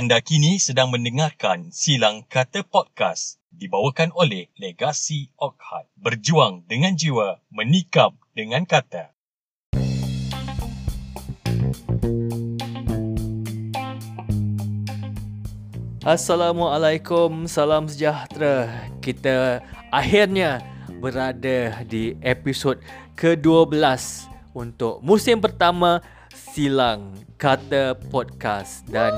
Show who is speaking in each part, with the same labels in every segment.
Speaker 1: Anda kini sedang mendengarkan Silang Kata Podcast dibawakan oleh Legasi Okhad. Berjuang dengan jiwa, menikam dengan kata.
Speaker 2: Assalamualaikum, salam sejahtera. Kita akhirnya berada di episod ke-12 untuk musim pertama Silang Kata Podcast dan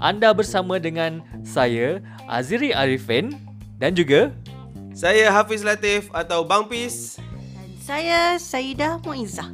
Speaker 2: anda bersama dengan saya Aziri Arifin dan juga
Speaker 3: Saya Hafiz Latif atau Bang Pis.
Speaker 4: Dan saya Saidah Muizzah.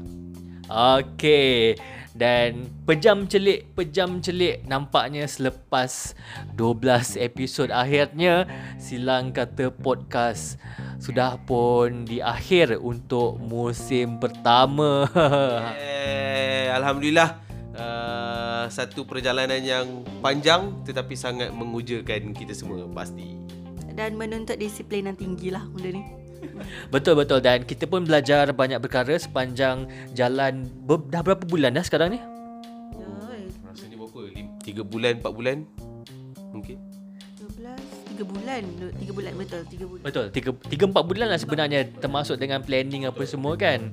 Speaker 2: Okey dan pejam celik pejam celik nampaknya selepas 12 episod akhirnya silang kata podcast sudah pun di akhir untuk musim pertama.
Speaker 3: Eh, Alhamdulillah uh, satu perjalanan yang panjang tetapi sangat mengujakan kita semua pasti.
Speaker 4: Dan menuntut disiplin yang tinggi lah benda ni.
Speaker 2: betul betul dan kita pun belajar banyak perkara sepanjang jalan ber- dah berapa bulan dah sekarang ni?
Speaker 3: Rasanya berapa? 3 bulan, 4 bulan? Mungkin.
Speaker 4: 12, 3 bulan. 3 bulan betul, 3 bulan.
Speaker 2: Betul, 3 3 4 bulan lah sebenarnya termasuk dengan planning apa semua kan.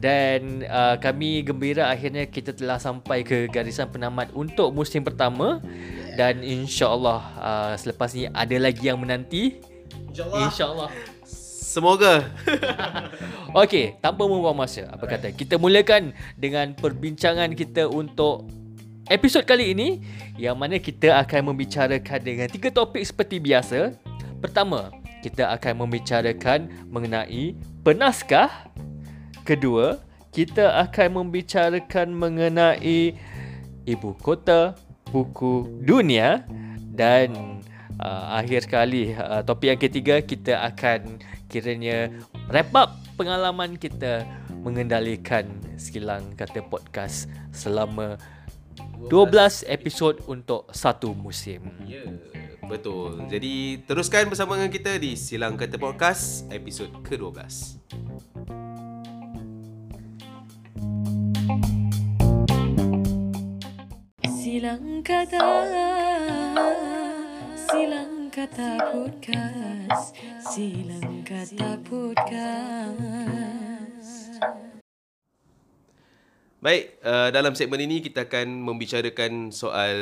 Speaker 2: Dan uh, kami gembira akhirnya kita telah sampai ke garisan penamat untuk musim pertama dan insya-Allah uh, selepas ni ada lagi yang menanti.
Speaker 3: InsyaAllah.
Speaker 2: Insya-Allah.
Speaker 3: Semoga.
Speaker 2: Okey, tanpa membuang masa, apa kata kita mulakan dengan perbincangan kita untuk episod kali ini yang mana kita akan membicarakan dengan tiga topik seperti biasa. Pertama, kita akan membicarakan mengenai penaskah. Kedua, kita akan membicarakan mengenai ibu kota buku dunia dan uh, akhir sekali uh, topik yang ketiga kita akan kiranya wrap up pengalaman kita mengendalikan sekilang kata podcast selama 12 episod untuk satu musim.
Speaker 3: Ya, betul. Jadi teruskan bersama dengan kita di Silang Kata Podcast episod ke-12.
Speaker 5: Silang kata Silang kata podcast Silang kata podcast
Speaker 3: Baik, uh, dalam segmen ini kita akan membicarakan soal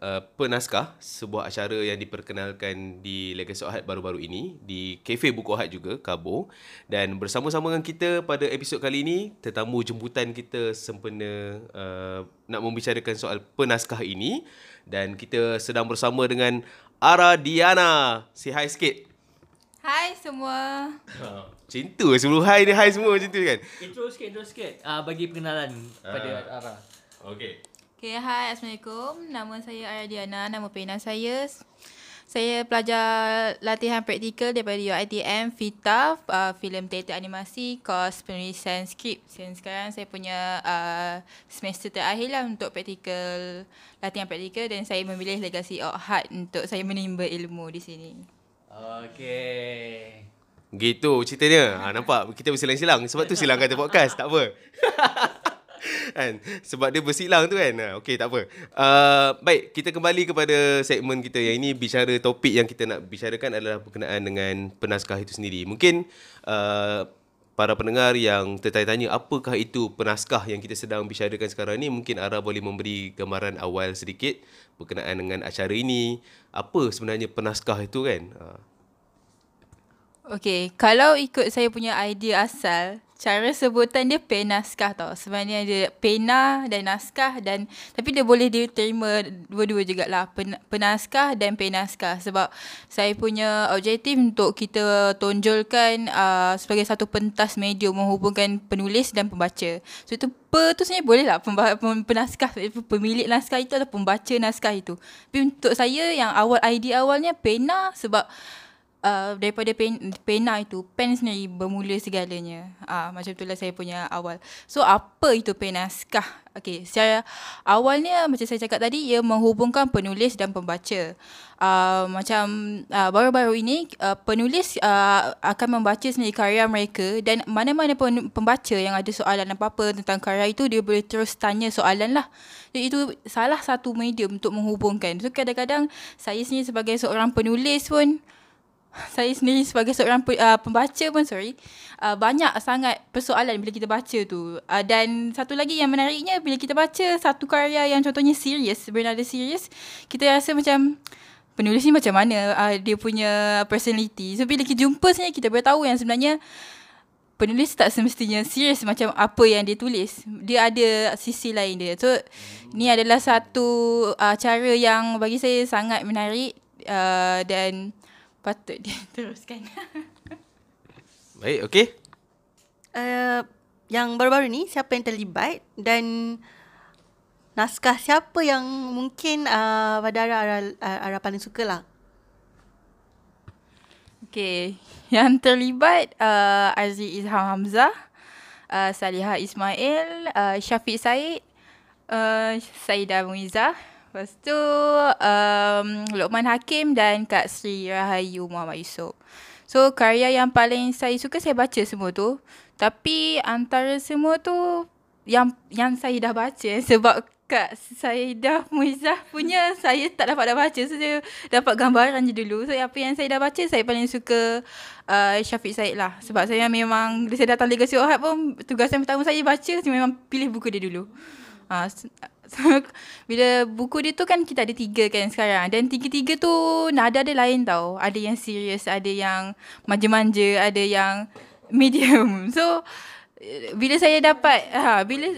Speaker 3: uh, penaskah, sebuah acara yang diperkenalkan di Legacy Ohad baru-baru ini di Cafe Buku Ohad juga, Kabo. Dan bersama-sama dengan kita pada episod kali ini, tetamu jemputan kita sempena uh, nak membicarakan soal penaskah ini. Dan kita sedang bersama dengan Ara Diana. Say hi sikit.
Speaker 6: Hai semua.
Speaker 3: Macam tu sebelum hi dia hi semua macam tu kan?
Speaker 2: Intro sikit, intro sikit. Uh, bagi pengenalan pada Ara.
Speaker 3: Okay.
Speaker 6: Okay, hai Assalamualaikum. Nama saya Arya Diana, nama pena saya. Saya pelajar latihan praktikal daripada UiTM FITA, uh, filem teater animasi, kos penulisan skrip. Dan sekarang saya punya uh, semester terakhir lah untuk praktikal, latihan praktikal dan saya memilih legasi Okhad untuk saya menimba ilmu di sini.
Speaker 2: Okey.
Speaker 3: Gitu ceritanya. Ha, nampak kita bersilang-silang. Sebab tu silang kata podcast. Tak apa. kan? Sebab dia bersilang tu kan. Ha, Okey tak apa. Uh, baik kita kembali kepada segmen kita yang ini bicara topik yang kita nak bicarakan adalah berkenaan dengan penaskah itu sendiri. Mungkin uh, para pendengar yang tertanya-tanya apakah itu penaskah yang kita sedang bicarakan sekarang ni? Mungkin Ara boleh memberi gambaran awal sedikit berkenaan dengan acara ini. Apa sebenarnya penaskah itu kan? Uh,
Speaker 6: Okay, kalau ikut saya punya idea asal, cara sebutan dia penaskah tau. Sebenarnya dia pena dan naskah dan tapi dia boleh diterima dua-dua jugalah pen, penaskah dan penaskah sebab saya punya objektif untuk kita tonjolkan uh, sebagai satu pentas medium menghubungkan penulis dan pembaca. So itu pe tu sebenarnya boleh lah pemba- pem- penaskah pemilik naskah itu atau pembaca naskah itu. Tapi untuk saya yang awal idea awalnya pena sebab uh, daripada pen, pena itu, pen sendiri bermula segalanya. Uh, macam itulah saya punya awal. So, apa itu pen naskah? Okay, secara awalnya macam saya cakap tadi, ia menghubungkan penulis dan pembaca. Uh, macam uh, baru-baru ini, uh, penulis uh, akan membaca sendiri karya mereka dan mana-mana pen- pembaca yang ada soalan apa-apa tentang karya itu, dia boleh terus tanya soalan lah. Jadi itu salah satu medium untuk menghubungkan. So, kadang-kadang saya sendiri sebagai seorang penulis pun, saya sendiri sebagai seorang uh, pembaca pun sorry uh, banyak sangat persoalan bila kita baca tu. Uh, dan satu lagi yang menariknya bila kita baca satu karya yang contohnya serius bernada serius kita rasa macam penulis ni macam mana? Uh, dia punya personality. So bila kita jumpa sebenarnya kita bertahu yang sebenarnya penulis tak semestinya serius macam apa yang dia tulis. Dia ada sisi lain dia. So ni adalah satu uh, cara yang bagi saya sangat menarik uh, dan patut dia teruskan.
Speaker 3: Baik, okey.
Speaker 4: Uh, yang baru-baru ni siapa yang terlibat dan naskah siapa yang mungkin uh, pada arah, arah, arah paling suka lah.
Speaker 6: Okay, yang terlibat uh, Azri Izham Hamzah, uh, Salihah Ismail, uh, Syafiq Said, uh, Saidah Muizzah, Lepas tu um, Lokman Hakim dan Kak Sri Rahayu Muhammad Yusof. So karya yang paling saya suka saya baca semua tu. Tapi antara semua tu yang yang saya dah baca sebab Kak Saidah Muizzah punya saya tak dapat dah baca. So saya dapat gambaran je dulu. So apa yang saya dah baca saya paling suka uh, Syafiq Said lah. Sebab saya memang bila saya datang Legacy Ohad pun tugasan pertama saya baca saya memang pilih buku dia dulu. Uh, bila buku dia tu kan kita ada tiga kan sekarang. Dan tiga-tiga tu nada ada lain tau. Ada yang serius, ada yang manja-manja, ada yang medium. So, bila saya dapat ha bila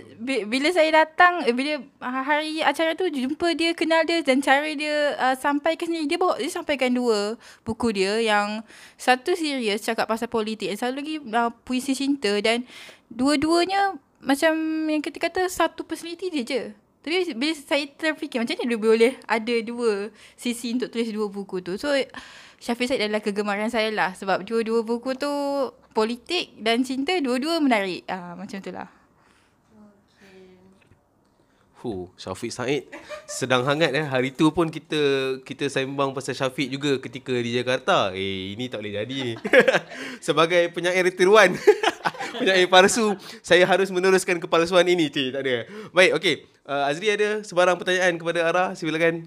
Speaker 6: bila saya datang bila hari acara tu jumpa dia kenal dia dan cara dia uh, sampaikan sendiri dia bawa dia sampaikan dua buku dia yang satu serius cakap pasal politik satu lagi uh, puisi cinta dan dua-duanya macam yang kita kata satu personality dia je tapi bila saya terfikir macam mana dia boleh ada dua sisi untuk tulis dua buku tu. So Syafiq Said adalah kegemaran saya lah. Sebab dua-dua buku tu politik dan cinta dua-dua menarik. Ah Macam tu lah.
Speaker 3: Hu, Syafiq Said sedang hangat eh. Hari tu pun kita kita sembang pasal Syafiq juga ketika di Jakarta. Eh, ini tak boleh jadi. Sebagai penyair tiruan. penyair palsu, saya harus meneruskan kepalsuan ini, cik. Tak ada. Baik, okey. Uh, Azri ada sebarang pertanyaan kepada Ara, silakan.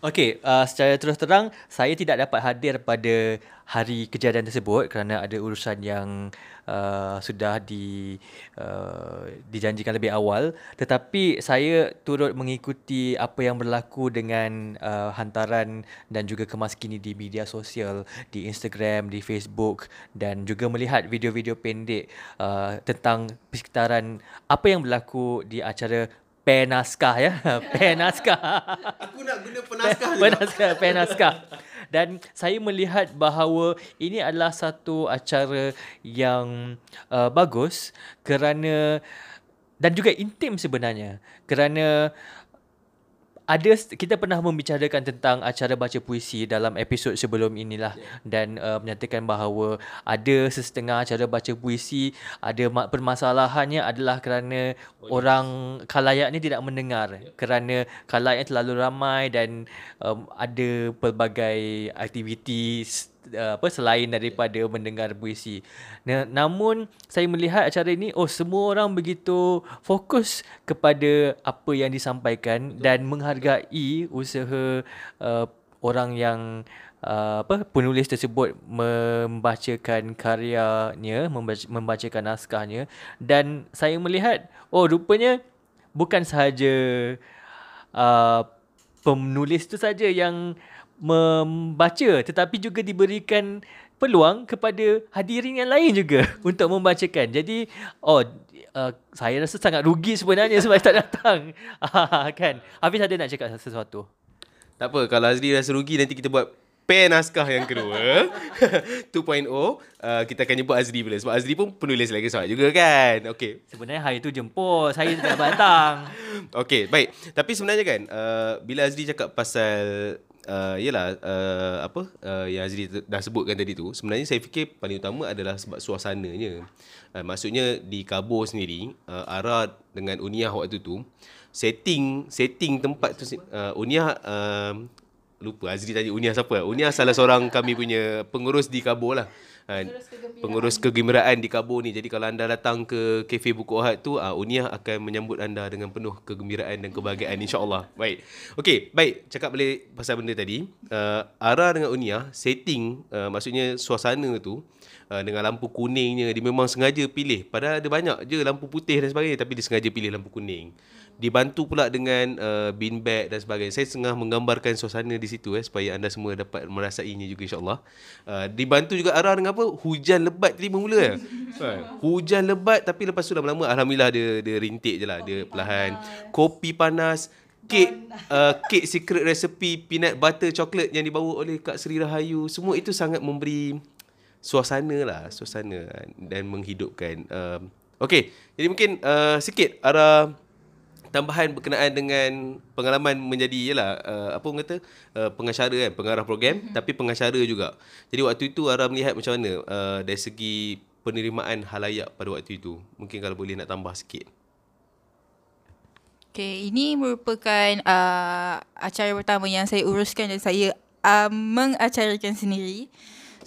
Speaker 2: Okey, uh, secara terus terang saya tidak dapat hadir pada hari kejadian tersebut kerana ada urusan yang uh, sudah di uh, dijanjikan lebih awal tetapi saya turut mengikuti apa yang berlaku dengan uh, hantaran dan juga kemas kini di media sosial di Instagram, di Facebook dan juga melihat video-video pendek uh, tentang persekitaran apa yang berlaku di acara penaskah ya. Penaskah
Speaker 3: Aku nak guna penaskah
Speaker 2: penaskah penaskah dan saya melihat bahawa ini adalah satu acara yang uh, bagus kerana dan juga intim sebenarnya kerana ada kita pernah membicarakan tentang acara baca puisi dalam episod sebelum inilah yeah. dan uh, menyatakan bahawa ada sesetengah acara baca puisi ada permasalahannya adalah kerana oh, orang yes. khalayak ni tidak mendengar yeah. kerana khalayak terlalu ramai dan um, ada pelbagai aktiviti apa selain daripada mendengar puisi. Nah, namun saya melihat acara ini oh semua orang begitu fokus kepada apa yang disampaikan Betul. dan menghargai usaha uh, orang yang uh, apa penulis tersebut membacakan karyanya, membaca, membacakan naskahnya dan saya melihat oh rupanya bukan sahaja uh, penulis tu saja yang membaca tetapi juga diberikan peluang kepada hadirin yang lain juga untuk membacakan. Jadi oh uh, saya rasa sangat rugi sebenarnya sebab tak datang. kan. Hafiz ada nak cakap sesuatu?
Speaker 3: Tak apa kalau Azri rasa rugi nanti kita buat pair naskah yang kedua 2.0 uh, kita akan jemput Azri pula sebab Azri pun penulis lagi soal juga kan okey
Speaker 2: sebenarnya hari tu jemput saya tak datang
Speaker 3: okey baik tapi sebenarnya kan uh, bila Azri cakap pasal uh, yalah uh, apa uh, yang Azri dah sebutkan tadi tu sebenarnya saya fikir paling utama adalah sebab suasananya. Uh, maksudnya di Kabul sendiri uh, Ara dengan Uniah waktu tu setting setting tempat tu uh, Uniah uh, lupa Azri tadi Uniah siapa? Uniah salah seorang kami punya pengurus di Kabul lah Ha, pengurus kegembiraan di Kabul ni. Jadi kalau anda datang ke kafe Buku Ahad tu, uh, Uniah akan menyambut anda dengan penuh kegembiraan dan kebahagiaan insya-Allah. Baik. Okey, baik. Cakap balik pasal benda tadi. Uh, Ara dengan Uniah setting uh, maksudnya suasana tu uh, dengan lampu kuningnya dia memang sengaja pilih. Padahal ada banyak je lampu putih dan sebagainya tapi dia sengaja pilih lampu kuning. Dibantu pula dengan uh, bean bag dan sebagainya. Saya tengah menggambarkan suasana di situ eh supaya anda semua dapat merasainya juga insya-Allah. Uh, dibantu juga Ara dengan apa? Hujan lebat tadi bermula. eh. Hujan lebat tapi lepas tu lama-lama alhamdulillah dia dia rintik je lah, dia perlahan. Kopi panas, kek uh, kek secret recipe peanut butter chocolate yang dibawa oleh Kak Sri Rahayu. Semua itu sangat memberi suasana lah, suasana dan menghidupkan. Um, Okey, jadi mungkin uh, sikit arah tambahan berkenaan dengan pengalaman menjadi yalah uh, apa orang kata uh, pengacara kan pengarah program mm-hmm. tapi pengacara juga. Jadi waktu itu Ara melihat macam mana uh, dari segi penerimaan halayak pada waktu itu. Mungkin kalau boleh nak tambah sikit.
Speaker 6: Okay, ini merupakan uh, acara pertama yang saya uruskan dan saya uh, mengacarakan sendiri.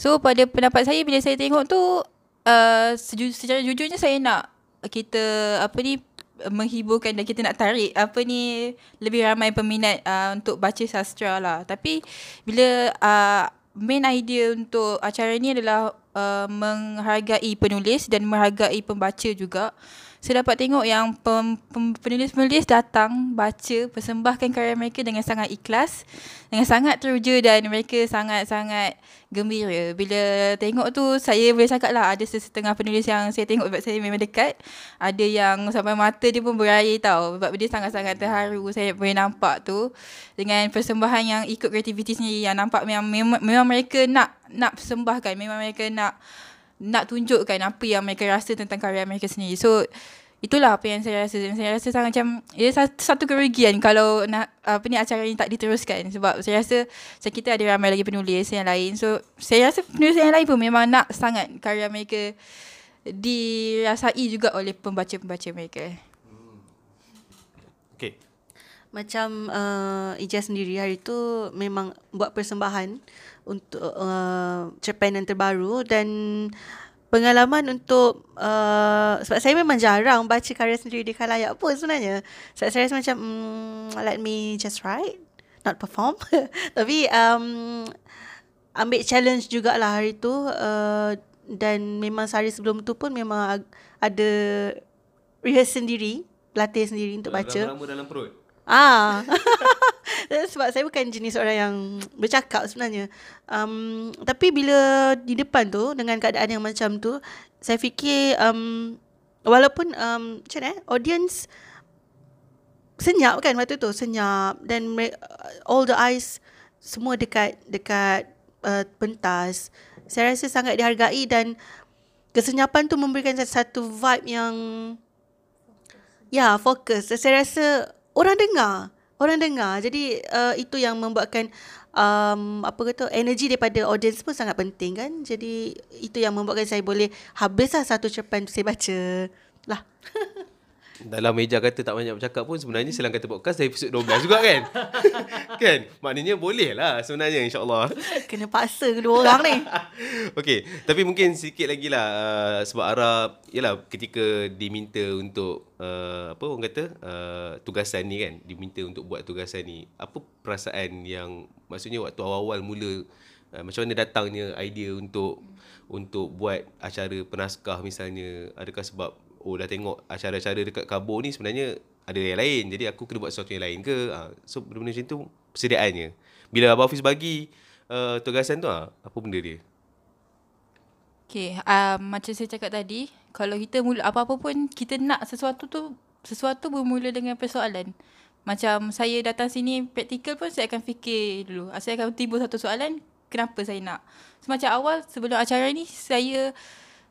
Speaker 6: So pada pendapat saya bila saya tengok tu uh, seju- secara jujurnya saya nak kita apa ni menghiburkan dan kita nak tarik apa ni lebih ramai peminat uh, untuk baca sastra lah. Tapi bila uh, main idea untuk acara ni adalah uh, menghargai penulis dan menghargai pembaca juga. Saya dapat tengok yang pem, pem, penulis-penulis datang baca persembahkan karya mereka dengan sangat ikhlas, dengan sangat teruja dan mereka sangat-sangat gembira. Bila tengok tu saya boleh cakap lah ada setengah penulis yang saya tengok sebab saya memang dekat. Ada yang sampai mata dia pun berair tau sebab dia sangat-sangat terharu. Saya boleh nampak tu dengan persembahan yang ikut kreativiti sendiri yang nampak memang, memang, mereka nak nak persembahkan, memang mereka nak nak tunjukkan apa yang mereka rasa tentang karya mereka sendiri. So itulah apa yang saya rasa. Dan saya rasa sangat macam ia satu, satu kerugian kalau nak apa ni acara ini tak diteruskan sebab saya rasa saya kita ada ramai lagi penulis yang lain. So saya rasa penulis yang lain pun memang nak sangat karya mereka dirasai juga oleh pembaca-pembaca mereka.
Speaker 3: Okey.
Speaker 4: Macam uh, Ijaz sendiri hari tu memang buat persembahan untuk uh, cerpenan terbaru dan pengalaman untuk uh, sebab saya memang jarang baca karya sendiri di khalayak pun sebenarnya. Sebab saya rasa macam mm, let me just write, not perform. Tapi um, ambil challenge jugalah hari tu uh, dan memang sehari sebelum tu pun memang ag- ada rehearse sendiri, pelatih sendiri untuk baca.
Speaker 3: Lama-lama dalam perut.
Speaker 4: Ah. Sebab saya bukan jenis orang yang bercakap sebenarnya. Um, tapi bila di depan tu dengan keadaan yang macam tu, saya fikir um, walaupun um, macam mana eh, audience senyap kan waktu tu, senyap dan me- all the eyes semua dekat dekat uh, pentas. Saya rasa sangat dihargai dan kesenyapan tu memberikan satu vibe yang Ya, fokus. Saya rasa orang dengar. Orang dengar. Jadi uh, itu yang membuatkan um, apa kata energi daripada audience pun sangat penting kan. Jadi itu yang membuatkan saya boleh habislah satu cerpen saya baca. Lah.
Speaker 3: Dalam meja kata tak banyak bercakap pun sebenarnya Silang Kata Podcast dah episod 12 juga kan? kan? Maknanya boleh lah sebenarnya insyaAllah.
Speaker 4: Kena paksa kedua orang ni.
Speaker 3: Okey, tapi mungkin sikit lagi lah uh, sebab Ara yalah ketika diminta untuk uh, apa orang kata uh, tugasan ni kan, diminta untuk buat tugasan ni. Apa perasaan yang maksudnya waktu awal-awal mula uh, macam mana datangnya idea untuk untuk buat acara penaskah misalnya adakah sebab oh dah tengok acara-acara dekat Kabur ni sebenarnya ada yang lain jadi aku kena buat sesuatu yang lain ke uh, so benda-benda macam tu persediaannya bila Abang Hafiz bagi uh, tugasan tu uh, apa benda dia
Speaker 6: Okay, um, macam saya cakap tadi, kalau kita mula apa-apa pun kita nak sesuatu tu, sesuatu bermula dengan persoalan. Macam saya datang sini praktikal pun saya akan fikir dulu. Saya akan timbul satu soalan, kenapa saya nak. So, macam awal sebelum acara ni, saya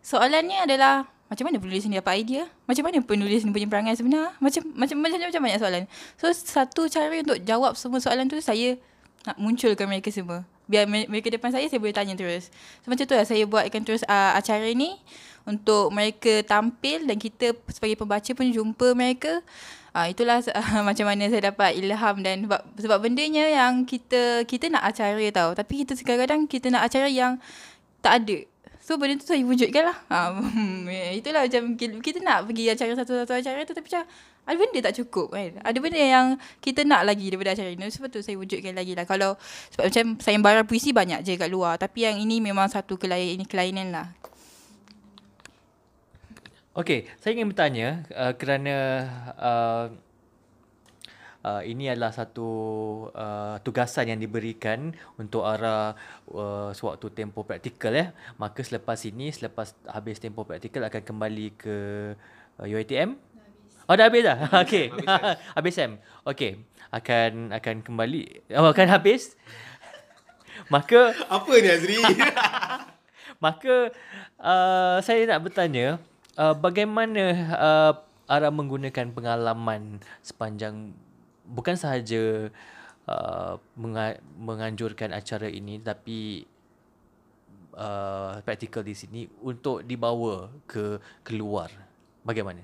Speaker 6: soalannya adalah macam mana penulis ni dapat idea? Macam mana penulis ni punya perangai sebenar? Macam macam macam macam banyak soalan. So satu cara untuk jawab semua soalan tu saya nak munculkan mereka semua. Biar me- mereka depan saya, saya boleh tanya terus. So, macam tu lah saya buatkan terus uh, acara ni untuk mereka tampil dan kita sebagai pembaca pun jumpa mereka. Uh, itulah uh, macam mana saya dapat ilham dan sebab, sebab bendanya yang kita kita nak acara tau. Tapi kita kadang-kadang kita nak acara yang tak ada. So benda tu saya wujudkan lah. Ha, itulah macam kita, nak pergi acara satu-satu acara tu tapi macam ada benda tak cukup kan. Ada benda yang kita nak lagi daripada acara ni. Sebab tu saya wujudkan lagi lah. Kalau sebab macam sayembara puisi banyak je kat luar. Tapi yang ini memang satu kelainan, ini kelainan lah.
Speaker 2: Okey, saya ingin bertanya uh, kerana uh, uh, ini adalah satu uh, tugasan yang diberikan untuk arah uh, sewaktu tempoh praktikal ya. Maka selepas ini, selepas habis tempoh praktikal akan kembali ke uh, UiTM. Oh dah habis dah. Okey. habis Sam. Okey. Akan akan kembali oh, akan habis. Maka
Speaker 3: Apa ni Azri?
Speaker 2: Maka uh, saya nak bertanya uh, bagaimana uh, Ara menggunakan pengalaman sepanjang bukan sahaja uh, menga- menganjurkan acara ini tapi uh, praktikal di sini untuk dibawa ke keluar. Bagaimana?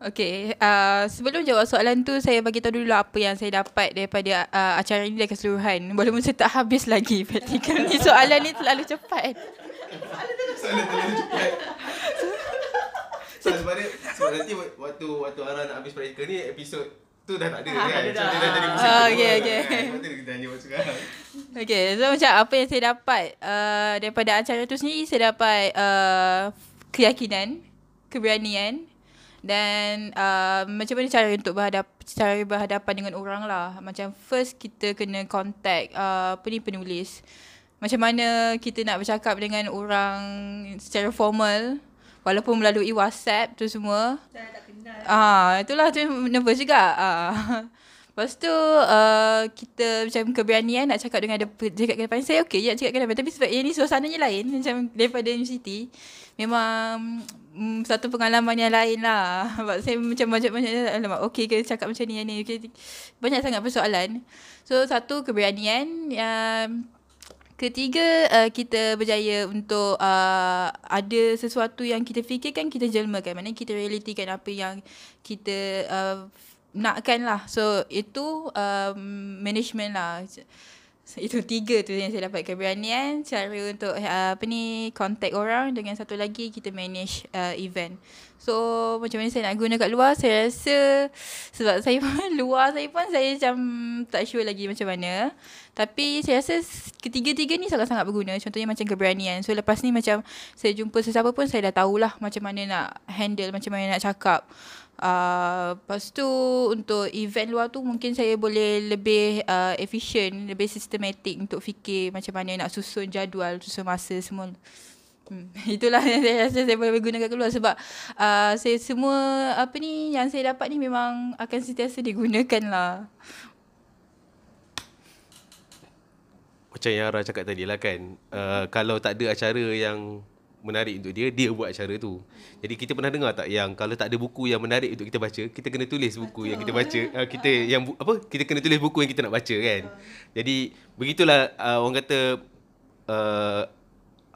Speaker 6: Okay, uh, sebelum jawab soalan tu saya bagi tahu dulu apa yang saya dapat daripada uh, acara ini dari keseluruhan. Walaupun saya tak habis lagi praktikal ni. Soalan ni terlalu cepat.
Speaker 3: Soalan terlalu cepat. So, sebab dia, sebab nanti waktu waktu Ara nak habis praktikal ni episod tu dah tak ada kan.
Speaker 2: ada
Speaker 3: So,
Speaker 2: dah.
Speaker 3: dia dah jadi musim
Speaker 6: Ah,
Speaker 3: kedua
Speaker 6: okay,
Speaker 3: kan.
Speaker 6: okay.
Speaker 3: Sebab tu kita tanya sekarang.
Speaker 6: Okay, so macam apa yang saya dapat uh, daripada acara tu sendiri, saya dapat uh, keyakinan, keberanian dan uh, macam mana cara untuk berhadap cara berhadapan dengan orang lah. Macam first kita kena contact uh, apa ni penulis. Macam mana kita nak bercakap dengan orang secara formal walaupun melalui WhatsApp tu semua. Ah, itulah tu nervous juga. Ah. Lepas tu uh, kita macam keberanian nak cakap dengan depan, cakap ke depan saya okey je cakap ke tapi sebab yang ni suasananya lain macam daripada universiti memang mm, satu pengalaman yang lain lah sebab saya macam banyak-banyak alamak okey ke cakap macam ni yang ni okay. banyak sangat persoalan so satu keberanian um, Ketiga, uh, kita berjaya untuk uh, ada sesuatu yang kita fikirkan, kita jelmakan. Maknanya kita realitikan apa yang kita uh, nakkan lah. So, itu um, management lah. Itu tiga tu yang saya dapat keberanian, cara untuk uh, apa ni contact orang dengan satu lagi kita manage uh, event. So macam mana saya nak guna kat luar saya rasa sebab saya pun luar saya pun saya macam tak sure lagi macam mana. Tapi saya rasa ketiga-tiga ni sangat-sangat berguna. Contohnya macam keberanian. So lepas ni macam saya jumpa sesiapa pun saya dah tahulah macam mana nak handle, macam mana nak cakap. Uh, lepas tu untuk event luar tu mungkin saya boleh lebih uh, efficient, lebih systematic untuk fikir macam mana nak susun jadual, susun masa semua. Hmm, itulah yang saya rasa saya boleh gunakan keluar sebab uh, saya semua apa ni yang saya dapat ni memang akan sentiasa digunakan lah.
Speaker 3: Macam yang Ara cakap tadi lah kan uh, Kalau tak ada acara yang menarik untuk dia Dia buat acara tu. Jadi kita pernah dengar tak yang Kalau tak ada buku yang menarik untuk kita baca Kita kena tulis buku yang kita baca uh, Kita yang bu- apa Kita kena tulis buku yang kita nak baca kan. Jadi begitulah uh, orang kata uh,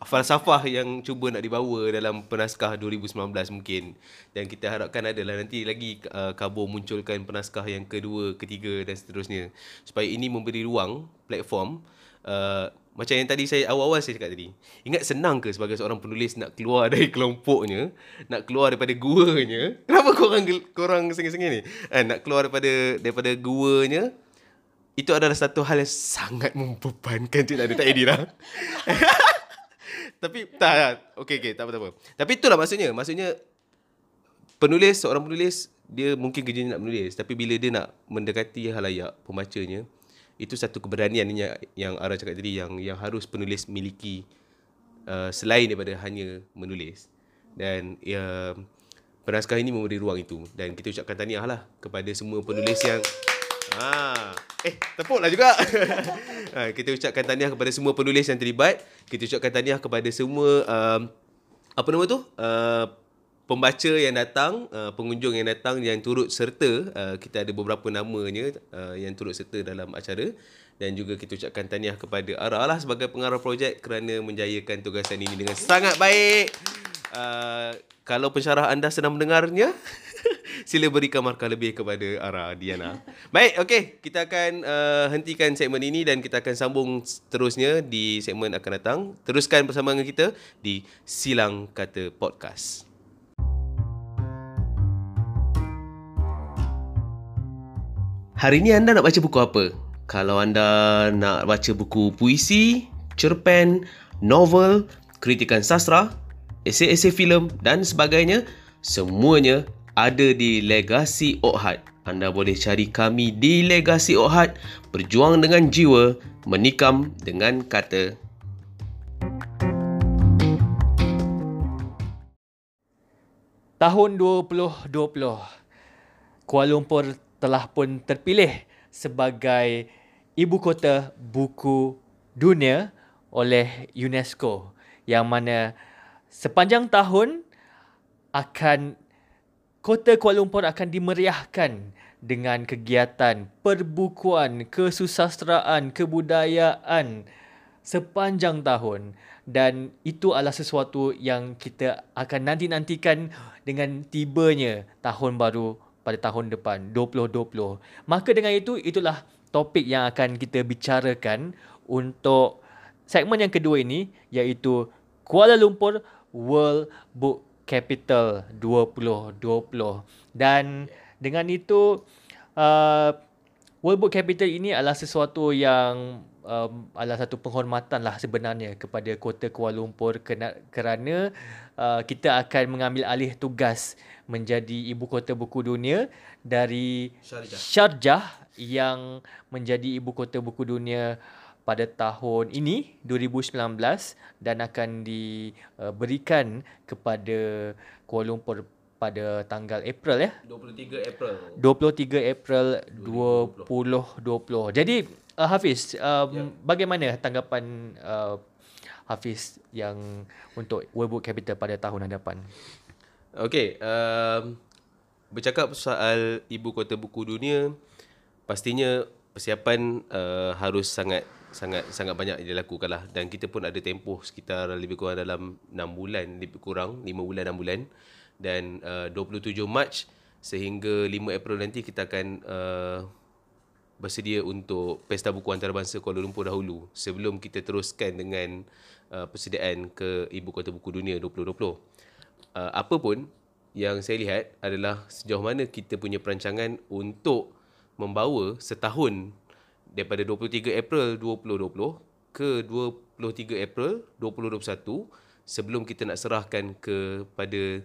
Speaker 3: Falsafah yang cuba nak dibawa dalam penaskah 2019 mungkin. Dan kita harapkan adalah nanti lagi uh, Kabo munculkan penaskah yang kedua, ketiga dan seterusnya. Supaya ini memberi ruang, platform uh, macam yang tadi saya awal-awal saya cakap tadi. Ingat senang ke sebagai seorang penulis nak keluar dari kelompoknya, nak keluar daripada guanya? Kenapa korang korang sengih-sengih ni? Eh, nak keluar daripada daripada guanya itu adalah satu hal yang sangat membebankan cik Nadu. Tak edit lah. Tapi tak, tak apa tak apa. Tapi itulah maksudnya. Maksudnya penulis, seorang penulis dia mungkin kerjanya nak menulis tapi bila dia nak mendekati halayak pembacanya itu satu keberanian yang, yang Ara cakap tadi yang yang harus penulis miliki uh, selain daripada hanya menulis dan ya penaskah ini memberi ruang itu dan kita ucapkan tahniah lah kepada semua penulis yang Ah, eh tepuklah juga. ha, kita ucapkan tahniah kepada semua penulis yang terlibat. Kita ucapkan tahniah kepada semua um, apa nama tu? Uh, pembaca yang datang, uh, pengunjung yang datang yang turut serta, uh, kita ada beberapa namanya uh, yang turut serta dalam acara dan juga kita ucapkan tahniah kepada Ara lah sebagai pengarah projek kerana menjayakan tugasan ini dengan sangat baik. Uh, kalau pensyarah anda sedang mendengarnya, sila berikan markah lebih kepada Ara Diana. Baik, okey. Kita akan uh, hentikan segmen ini dan kita akan sambung seterusnya di segmen akan datang. Teruskan bersama dengan kita di Silang Kata Podcast. Hari ini anda nak baca buku apa? Kalau anda nak baca buku puisi, cerpen, novel, kritikan sastra, esei-esei filem dan sebagainya, semuanya ada di Legasi Ohad. Anda boleh cari kami di Legasi Ohad, berjuang dengan jiwa, menikam dengan kata.
Speaker 2: Tahun 2020, Kuala Lumpur telah pun terpilih sebagai ibu kota buku dunia oleh UNESCO yang mana sepanjang tahun akan kota Kuala Lumpur akan dimeriahkan dengan kegiatan perbukuan, kesusasteraan, kebudayaan sepanjang tahun. Dan itu adalah sesuatu yang kita akan nanti-nantikan dengan tibanya tahun baru pada tahun depan 2020. Maka dengan itu itulah topik yang akan kita bicarakan untuk segmen yang kedua ini iaitu Kuala Lumpur World Book Capital 2020 dan dengan itu uh, World Book Capital ini adalah sesuatu yang um, adalah satu penghormatan lah sebenarnya kepada kota Kuala Lumpur kerana uh, kita akan mengambil alih tugas menjadi ibu kota buku dunia dari
Speaker 3: Sharjah.
Speaker 2: Yang menjadi ibu kota buku dunia pada tahun ini 2019 dan akan diberikan kepada Kuala Lumpur pada tanggal April ya
Speaker 3: 23 April.
Speaker 2: 23 April 2020. Jadi uh, Hafiz, um,
Speaker 3: Ya.
Speaker 2: bagaimana tanggapan uh, Hafiz yang untuk World Book Capital pada tahun hadapan?
Speaker 3: Okey, um, bercakap soal ibu kota buku dunia, pastinya persiapan uh, harus sangat sangat sangat banyak dilakukan lah dan kita pun ada tempoh sekitar lebih kurang dalam 6 bulan lebih kurang 5 bulan 6 bulan dan uh, 27 Mac sehingga 5 April nanti kita akan uh, bersedia untuk Pesta Buku Antarabangsa Kuala Lumpur dahulu sebelum kita teruskan dengan uh, persediaan ke Ibu Kota Buku Dunia 2020. Uh, apa pun yang saya lihat adalah sejauh mana kita punya perancangan untuk membawa setahun daripada 23 April 2020 ke 23 April 2021 sebelum kita nak serahkan kepada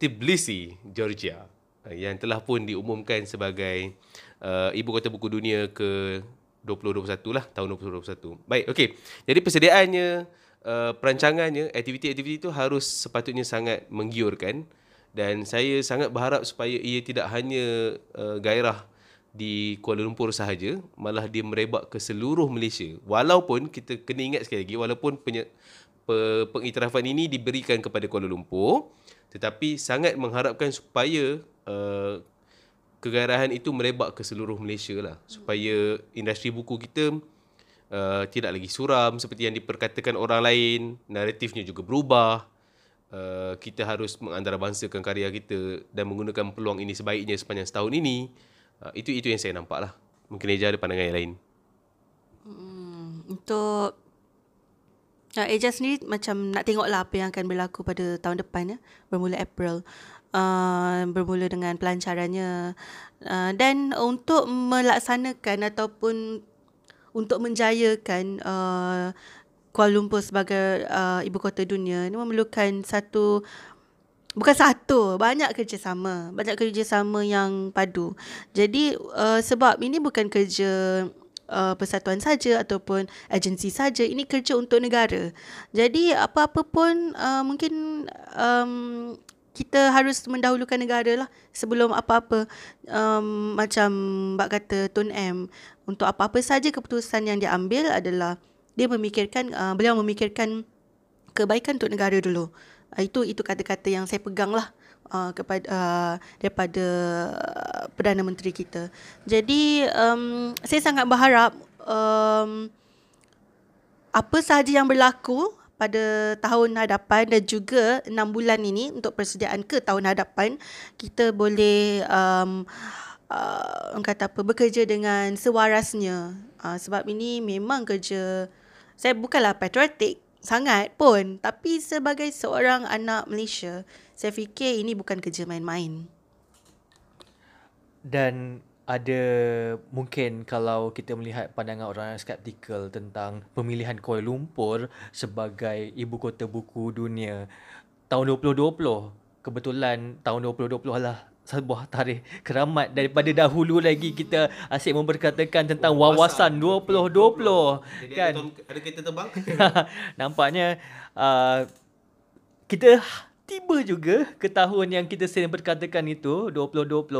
Speaker 3: Tbilisi, Georgia uh, yang telah pun diumumkan sebagai uh, Ibu Kota Buku Dunia ke 2021 lah, tahun 2021. Baik, okey. Jadi persediaannya, uh, perancangannya, aktiviti-aktiviti itu harus sepatutnya sangat menggiurkan dan saya sangat berharap supaya ia tidak hanya uh, gairah di Kuala Lumpur sahaja, malah dia merebak ke seluruh Malaysia. Walaupun kita kena ingat sekali lagi, walaupun penye, pe, pengiktirafan ini diberikan kepada Kuala Lumpur, tetapi sangat mengharapkan supaya uh, kegairahan itu merebak ke seluruh Malaysia lah. Supaya industri buku kita uh, tidak lagi suram seperti yang diperkatakan orang lain, naratifnya juga berubah. Uh, kita harus mengantarabangsakan karya kita dan menggunakan peluang ini sebaiknya sepanjang setahun ini. Uh, itu itu yang saya nampak lah. Mungkin Eja ada pandangan yang lain.
Speaker 4: Hmm, untuk uh, Eja sendiri macam nak tengok lah apa yang akan berlaku pada tahun depan ya, bermula April. Uh, bermula dengan pelancarannya uh, dan untuk melaksanakan ataupun untuk menjayakan uh, Kuala Lumpur sebagai uh, ibu kota dunia ini memerlukan satu bukan satu banyak kerjasama banyak kerjasama yang padu. Jadi uh, sebab ini bukan kerja uh, persatuan saja ataupun agensi saja ini kerja untuk negara. Jadi apa-apa pun uh, mungkin um, kita harus mendahulukan negara lah sebelum apa-apa um, macam Mbak kata Tun M untuk apa-apa saja keputusan yang dia ambil adalah dia memikirkan uh, beliau memikirkan kebaikan untuk negara dulu. Uh, itu itu kata-kata yang saya pegang lah uh, kepada uh, daripada uh, Perdana Menteri kita. Jadi um, saya sangat berharap um, apa sahaja yang berlaku pada tahun hadapan dan juga enam bulan ini untuk persediaan ke tahun hadapan kita boleh um, uh, orang kata apa bekerja dengan sewarasnya. Uh, sebab ini memang kerja saya bukanlah patriotik sangat pun tapi sebagai seorang anak Malaysia saya fikir ini bukan kerja main-main.
Speaker 2: Dan ada mungkin kalau kita melihat pandangan orang yang skeptikal tentang pemilihan Kuala Lumpur sebagai ibu kota buku dunia tahun 2020 kebetulan tahun 2020 adalah sebuah tarikh keramat daripada dahulu lagi kita asyik memperkatakan tentang wawasan 2020
Speaker 3: Jadi
Speaker 2: kan
Speaker 3: ada, ada kereta terbang?
Speaker 2: nampaknya uh, kita tiba juga ke tahun yang kita sering berkatakan itu 2020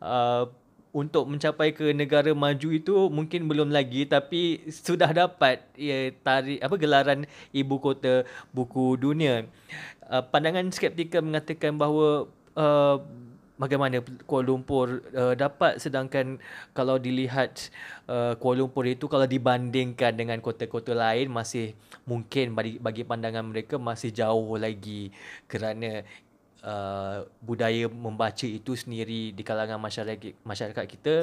Speaker 2: uh, untuk mencapai ke negara maju itu mungkin belum lagi tapi sudah dapat ya, tarik apa gelaran ibu kota buku dunia. Uh, pandangan skeptikal mengatakan bahawa uh, bagaimana Kuala Lumpur uh, dapat sedangkan kalau dilihat uh, Kuala Lumpur itu kalau dibandingkan dengan kota-kota lain masih mungkin bagi bagi pandangan mereka masih jauh lagi kerana uh, budaya membaca itu sendiri di kalangan masyarakat masyarakat kita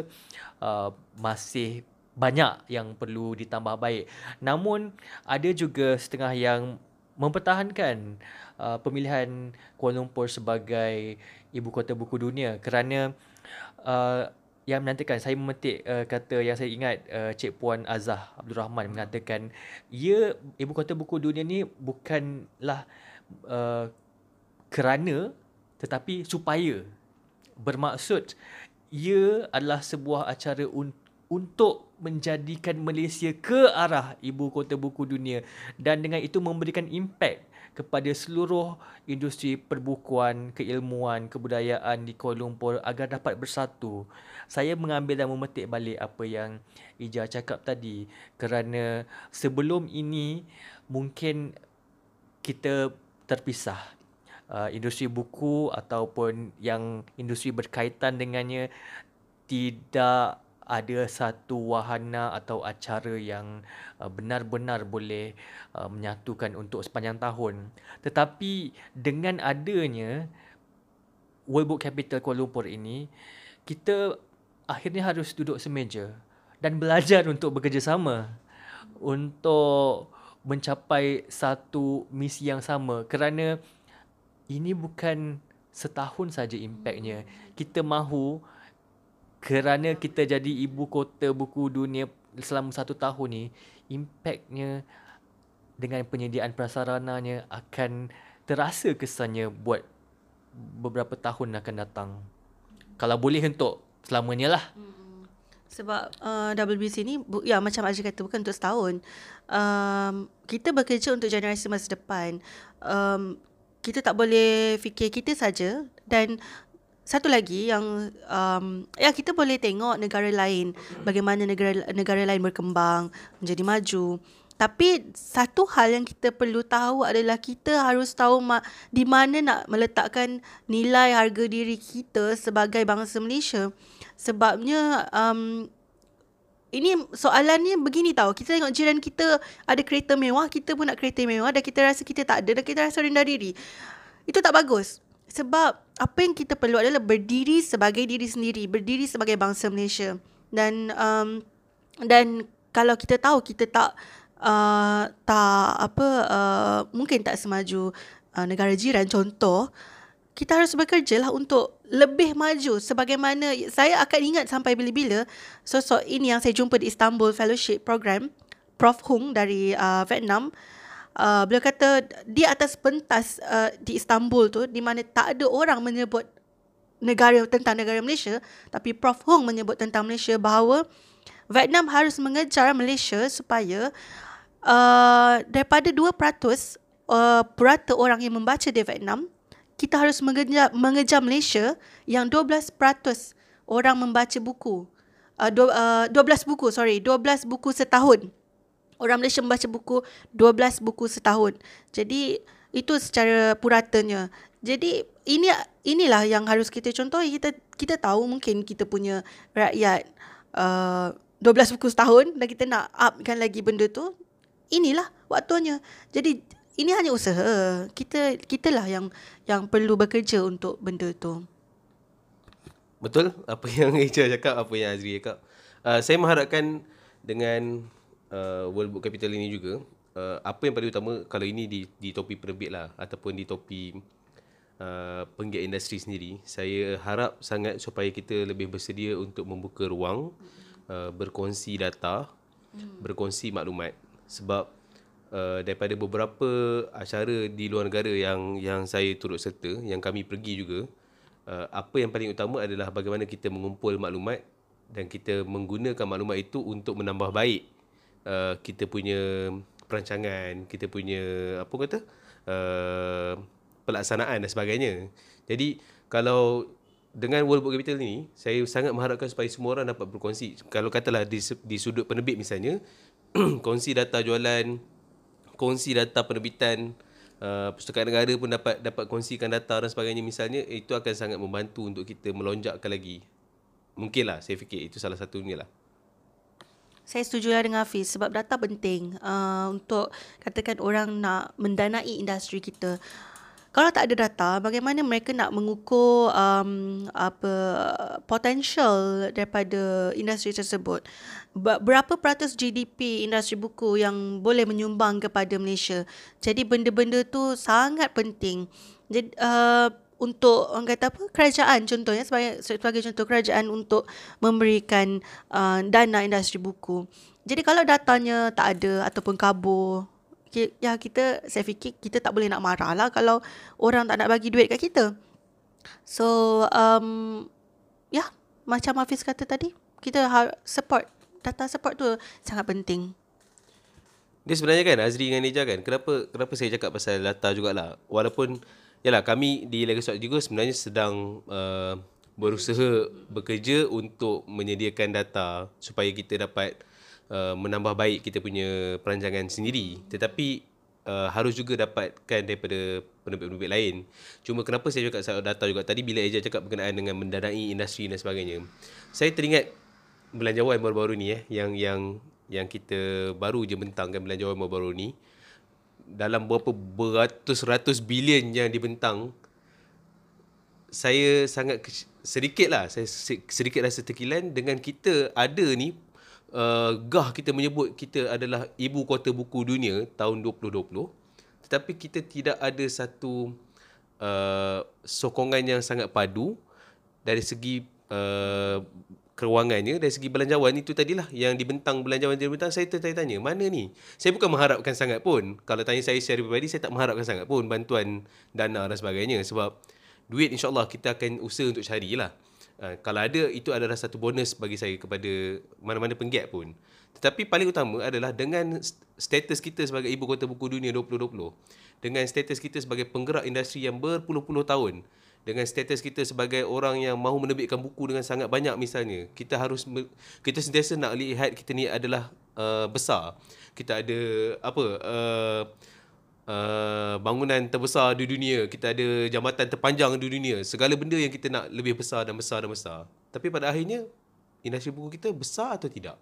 Speaker 2: uh, masih banyak yang perlu ditambah baik. Namun ada juga setengah yang mempertahankan uh, pemilihan Kuala Lumpur sebagai ibu kota buku dunia. Kerana uh, yang menantikan saya memetik uh, kata yang saya ingat uh, Cik Puan Azah Abdul Rahman mengatakan ia ibu kota buku dunia ni bukanlah uh, kerana tetapi supaya bermaksud ia adalah sebuah acara un- untuk menjadikan Malaysia ke arah ibu kota buku dunia. Dan dengan itu memberikan impak kepada seluruh industri perbukuan, keilmuan, kebudayaan di Kuala Lumpur agar dapat bersatu. Saya mengambil dan memetik balik apa yang Ija cakap tadi kerana sebelum ini mungkin kita terpisah uh, industri buku ataupun yang industri berkaitan dengannya tidak ada satu wahana atau acara yang uh, benar-benar boleh uh, menyatukan untuk sepanjang tahun. Tetapi dengan adanya World Book Capital Kuala Lumpur ini, kita akhirnya harus duduk semeja dan belajar untuk bekerjasama untuk mencapai satu misi yang sama kerana ini bukan setahun saja impaknya. Kita mahu kerana kita jadi ibu kota buku dunia selama satu tahun ni, impaknya dengan penyediaan prasarananya akan terasa kesannya buat beberapa tahun akan datang. Kalau boleh untuk selamanya lah.
Speaker 4: Sebab uh, WBC ni ya macam Aji kata bukan untuk setahun. Um, kita bekerja untuk generasi masa depan. Um, kita tak boleh fikir kita saja dan satu lagi yang um, ya kita boleh tengok negara lain bagaimana negara negara lain berkembang menjadi maju. Tapi satu hal yang kita perlu tahu adalah kita harus tahu ma- di mana nak meletakkan nilai harga diri kita sebagai bangsa Malaysia. Sebabnya um, ini soalannya begini tau. Kita tengok jiran kita ada kereta mewah, kita pun nak kereta mewah dan kita rasa kita tak ada dan kita rasa rendah diri. Itu tak bagus. Sebab apa yang kita perlu adalah berdiri sebagai diri sendiri, berdiri sebagai bangsa Malaysia. Dan um, dan kalau kita tahu kita tak uh, tak apa uh, mungkin tak semaju uh, negara jiran contoh kita harus bekerja lah untuk lebih maju sebagaimana saya akan ingat sampai bila-bila sosok ini yang saya jumpa di Istanbul Fellowship Program Prof Hung dari uh, Vietnam uh, beliau kata di atas pentas uh, di Istanbul tu di mana tak ada orang menyebut negara tentang negara Malaysia tapi Prof Hung menyebut tentang Malaysia bahawa Vietnam harus mengejar Malaysia supaya uh, daripada 2% uh, purata orang yang membaca di Vietnam kita harus mengejar, mengejar Malaysia yang 12% orang membaca buku. Uh, do, uh, 12 buku, sorry. 12 buku setahun. Orang Malaysia membaca buku 12 buku setahun. Jadi, itu secara puratanya. Jadi ini inilah yang harus kita contohi. Kita kita tahu mungkin kita punya rakyat uh, 12 buku setahun dan kita nak upkan lagi benda tu. Inilah waktunya. Jadi ini hanya usaha. Kita kitalah yang yang perlu bekerja untuk benda tu.
Speaker 3: Betul apa yang Eja cakap, apa yang Azri cakap. Uh, saya mengharapkan dengan uh, World Book Capital ini juga, uh, apa yang paling utama kalau ini di di topi penerbit lah ataupun di topi uh, penggiat industri sendiri, saya harap sangat supaya kita lebih bersedia untuk membuka ruang uh, berkongsi data, berkongsi maklumat. Sebab uh, daripada beberapa acara di luar negara yang yang saya turut serta, yang kami pergi juga, uh, apa yang paling utama adalah bagaimana kita mengumpul maklumat dan kita menggunakan maklumat itu untuk menambah baik uh, kita punya perancangan, kita punya apa kata uh, pelaksanaan dan sebagainya. Jadi kalau dengan World Book Capital ni, saya sangat mengharapkan supaya semua orang dapat berkongsi. Kalau katalah di, di sudut penerbit misalnya, kongsi data jualan, kongsi data penerbitan, uh, pustakaan negara pun dapat dapat kongsikan data dan sebagainya misalnya, itu akan sangat membantu untuk kita melonjakkan lagi Mungkinlah saya fikir itu salah satunya lah.
Speaker 4: Saya setuju lah dengan Hafiz sebab data penting uh, untuk katakan orang nak mendanai industri kita. Kalau tak ada data, bagaimana mereka nak mengukur um, apa potential daripada industri tersebut? Berapa peratus GDP industri buku yang boleh menyumbang kepada Malaysia? Jadi benda-benda tu sangat penting. Jadi uh, untuk orang kata apa kerajaan contohnya sebagai sebagai contoh kerajaan untuk memberikan uh, dana industri buku. Jadi kalau datanya tak ada ataupun kabur ya kita saya fikir kita tak boleh nak marah lah kalau orang tak nak bagi duit kat kita. So um ya yeah, macam Hafiz kata tadi kita support data support tu sangat penting.
Speaker 3: Dia sebenarnya kan Azri dengan Nija kan kenapa kenapa saya cakap pasal data jugalah walaupun Yalah kami di Legacy juga sebenarnya sedang uh, berusaha bekerja untuk menyediakan data supaya kita dapat uh, menambah baik kita punya perancangan sendiri tetapi uh, harus juga dapatkan daripada penerbit-penerbit lain. Cuma kenapa saya cakap soal data juga tadi bila Eja cakap berkenaan dengan mendanai industri dan sebagainya. Saya teringat belanjawan baru-baru ni eh yang yang yang kita baru je bentangkan belanjawan baru-baru ni dalam berapa beratus-ratus bilion yang dibentang saya sangat sedikit lah saya sedikit rasa terkilan dengan kita ada ni uh, gah kita menyebut kita adalah ibu kota buku dunia tahun 2020 tetapi kita tidak ada satu uh, sokongan yang sangat padu dari segi uh, kewangannya dari segi belanjawan itu tadilah yang dibentang belanjawan dibentang saya tertanya-tanya mana ni? Saya bukan mengharapkan sangat pun. Kalau tanya saya secara pribadi saya tak mengharapkan sangat pun bantuan dana dan sebagainya. Sebab duit insyaallah kita akan usaha untuk carilah. Uh, kalau ada itu adalah satu bonus bagi saya kepada mana-mana penggiat pun. Tetapi paling utama adalah dengan status kita sebagai ibu kota buku dunia 2020 dengan status kita sebagai penggerak industri yang berpuluh-puluh tahun dengan status kita sebagai orang yang mahu menerbitkan buku dengan sangat banyak misalnya kita harus kita sentiasa nak lihat kita ni adalah uh, besar. Kita ada apa uh, uh, bangunan terbesar di dunia kita ada jambatan terpanjang di dunia segala benda yang kita nak lebih besar dan besar dan besar. Tapi pada akhirnya industri buku kita besar atau tidak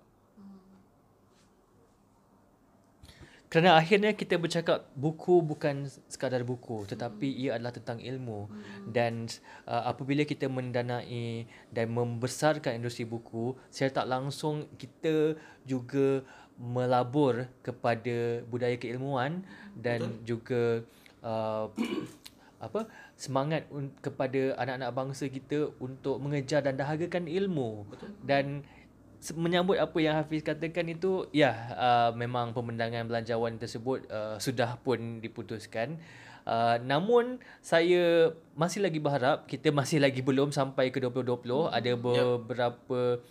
Speaker 2: Kerana akhirnya kita bercakap buku bukan sekadar buku tetapi ia adalah tentang ilmu dan uh, apabila kita mendanai dan membesarkan industri buku secara tak langsung kita juga melabur kepada budaya keilmuan dan Betul. juga uh, apa semangat un- kepada anak-anak bangsa kita untuk mengejar dan dahagakan ilmu Betul. dan menyambut apa yang Hafiz katakan itu ya uh, memang pemandangan belanjawan tersebut uh, sudah pun diputuskan uh, namun saya masih lagi berharap kita masih lagi belum sampai ke 2020 hmm. ada beberapa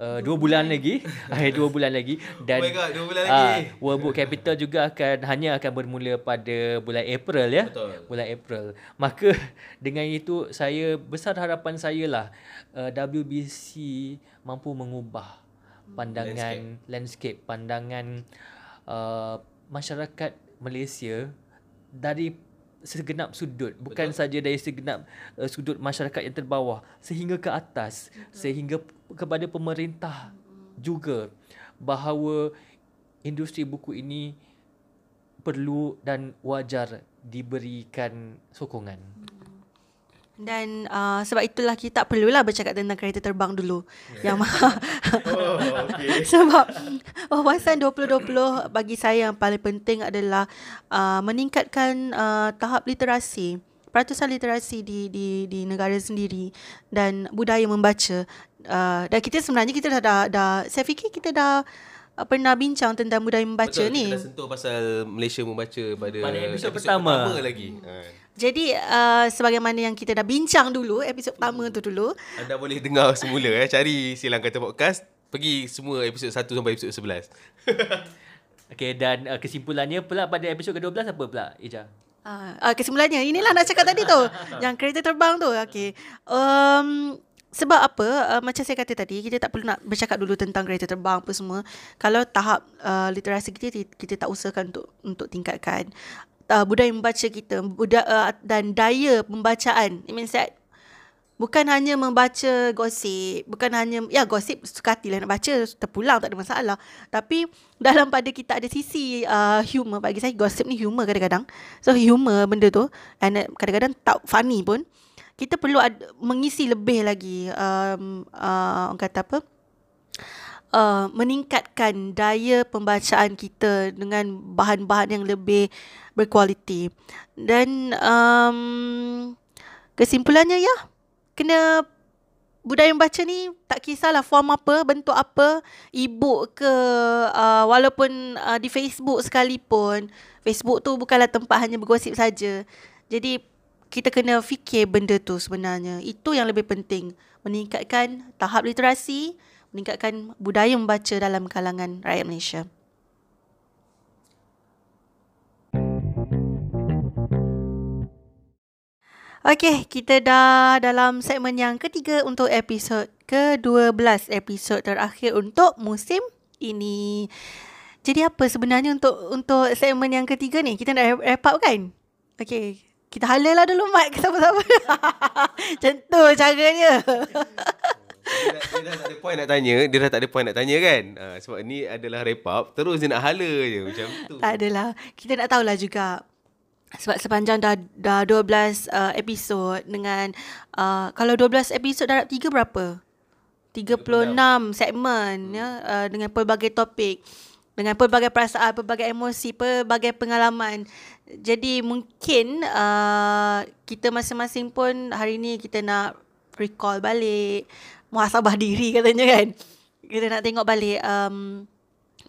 Speaker 2: Uh, dua bulan lagi. Dua bulan lagi. Dan
Speaker 3: oh God, dua bulan lagi.
Speaker 2: Uh, World Book Capital juga akan Hanya akan bermula pada Bulan April ya?
Speaker 3: Betul.
Speaker 2: Bulan April. Maka Dengan itu Saya Besar harapan saya lah uh, WBC Mampu mengubah pandangan landscape, landscape pandangan uh, masyarakat Malaysia dari segenap sudut bukan saja dari segenap uh, sudut masyarakat yang terbawah sehingga ke atas sehingga p- kepada pemerintah juga bahawa industri buku ini perlu dan wajar diberikan sokongan.
Speaker 4: Dan uh, sebab itulah kita tak perlulah bercakap tentang kereta terbang dulu. Yang mahal.
Speaker 3: Oh, okay.
Speaker 4: Sebab wawasan 2020 bagi saya yang paling penting adalah uh, meningkatkan uh, tahap literasi, peratusan literasi di di di negara sendiri dan budaya membaca. Uh, dan kita sebenarnya kita dah, dah, dah saya fikir kita dah uh, pernah bincang tentang budaya membaca
Speaker 3: Betul,
Speaker 4: ni.
Speaker 3: Kita dah sentuh pasal Malaysia membaca pada,
Speaker 2: Pada episod pertama.
Speaker 3: lagi. Ha.
Speaker 4: Jadi uh, sebagaimana yang kita dah bincang dulu episod pertama tu dulu
Speaker 3: Anda boleh dengar semula eh. Cari Silang Kata Podcast. Pergi semua episod 1 sampai episod 11.
Speaker 2: Okey dan uh, kesimpulannya pula pada episod ke-12 apa pula Ija?
Speaker 4: Uh, uh, kesimpulannya inilah nak cakap tadi tu yang kereta terbang tu okey um, sebab apa uh, macam saya kata tadi kita tak perlu nak bercakap dulu tentang kereta terbang apa semua kalau tahap uh, literasi kita kita, kita tak usahakan untuk untuk tingkatkan uh, budaya membaca kita buda, uh, dan daya pembacaan it means that Bukan hanya membaca gosip, bukan hanya ya gosip suka hatilah nak baca, terpulang tak ada masalah. Tapi dalam pada kita ada sisi uh, humor bagi saya gosip ni humor kadang-kadang. So humor benda tu and uh, kadang-kadang tak funny pun. Kita perlu ad, mengisi lebih lagi um, uh, kata apa? Uh, meningkatkan daya pembacaan kita dengan bahan-bahan yang lebih berkualiti. Dan um, kesimpulannya ya, kena budaya membaca ni tak kisahlah form apa, bentuk apa, e-book ke uh, walaupun uh, di Facebook sekalipun. Facebook tu bukanlah tempat hanya bergosip saja. Jadi kita kena fikir benda tu sebenarnya. Itu yang lebih penting. Meningkatkan tahap literasi, meningkatkan budaya membaca dalam kalangan rakyat Malaysia. Okey, kita dah dalam segmen yang ketiga untuk episod ke-12, episod terakhir untuk musim ini. Jadi apa sebenarnya untuk untuk segmen yang ketiga ni? Kita nak wrap up kan? Okey, kita halal lah dulu Mat ke siapa-siapa. Macam tu caranya.
Speaker 3: Dia dah, dia dah tak ada point nak tanya Dia dah tak ada point nak tanya kan ha, Sebab ni adalah wrap up Terus dia nak hala je Macam tu
Speaker 4: tak adalah. Kita nak tahulah juga. Sebab sepanjang dah dah 12 uh, episod dengan uh, kalau 12 episod darab 3 berapa? 36 segmen ya uh, dengan pelbagai topik dengan pelbagai perasaan, pelbagai emosi, pelbagai pengalaman. Jadi mungkin uh, kita masing-masing pun hari ni kita nak recall balik, muhasabah diri katanya kan. Kita nak tengok balik um,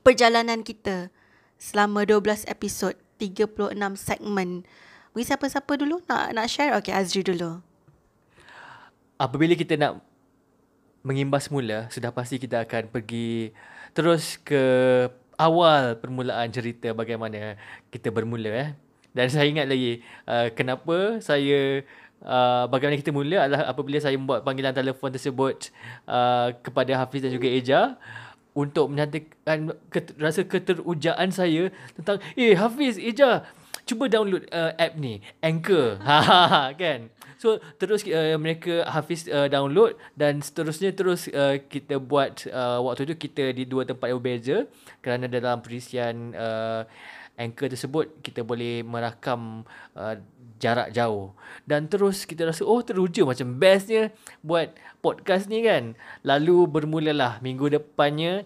Speaker 4: perjalanan kita selama 12 episod, 36 segmen. Mungkin siapa-siapa dulu nak nak share? Okay, Azri dulu.
Speaker 2: apabila kita nak mengimbas mula, sudah pasti kita akan pergi terus ke awal permulaan cerita bagaimana kita bermula eh. Dan saya ingat lagi uh, kenapa saya uh, bagaimana kita mula adalah apabila saya membuat panggilan telefon tersebut uh, kepada Hafiz dan juga Eja untuk menyatakan ket, rasa keterujaan saya tentang eh Hafiz Eja cuba download uh, app ni Anchor. Ha kan so terus uh, mereka Hafiz uh, download dan seterusnya terus uh, kita buat uh, waktu tu kita di dua tempat yang berbeza. Kerana dalam perisian uh, Anchor tersebut kita boleh merakam uh, jarak jauh. Dan terus kita rasa oh teruja macam bestnya buat podcast ni kan. Lalu bermulalah minggu depannya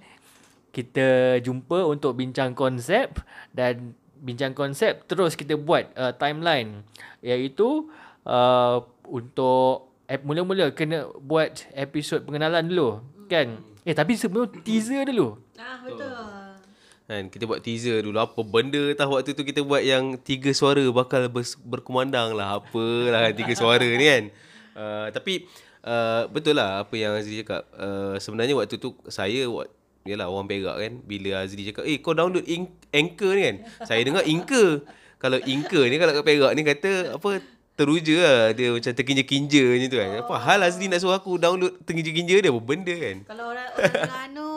Speaker 2: kita jumpa untuk bincang konsep dan bincang konsep terus kita buat uh, timeline. Iaitu uh, untuk ep, mula-mula kena buat episod pengenalan dulu kan? Eh tapi sebelum teaser dulu.
Speaker 4: Ah, betul.
Speaker 3: Kan kita buat teaser dulu. Apa benda tahu waktu tu kita buat yang tiga suara bakal ber, berkumandang lah. Apalah tiga suara ni kan. Uh, tapi uh, betul lah apa yang Azri cakap. Uh, sebenarnya waktu tu saya buat Yalah orang Perak kan. Bila Azri cakap Eh kau download in- Anchor ni kan? Saya dengar Anchor Kalau Anchor ni Kalau kat Perak ni kata Apa Teruja lah Dia macam terkinja-kinja macam tu kan Apa hal Azri nak suruh aku download Terkinja-kinja dia Apa benda kan
Speaker 4: Kalau orang orang Terengganu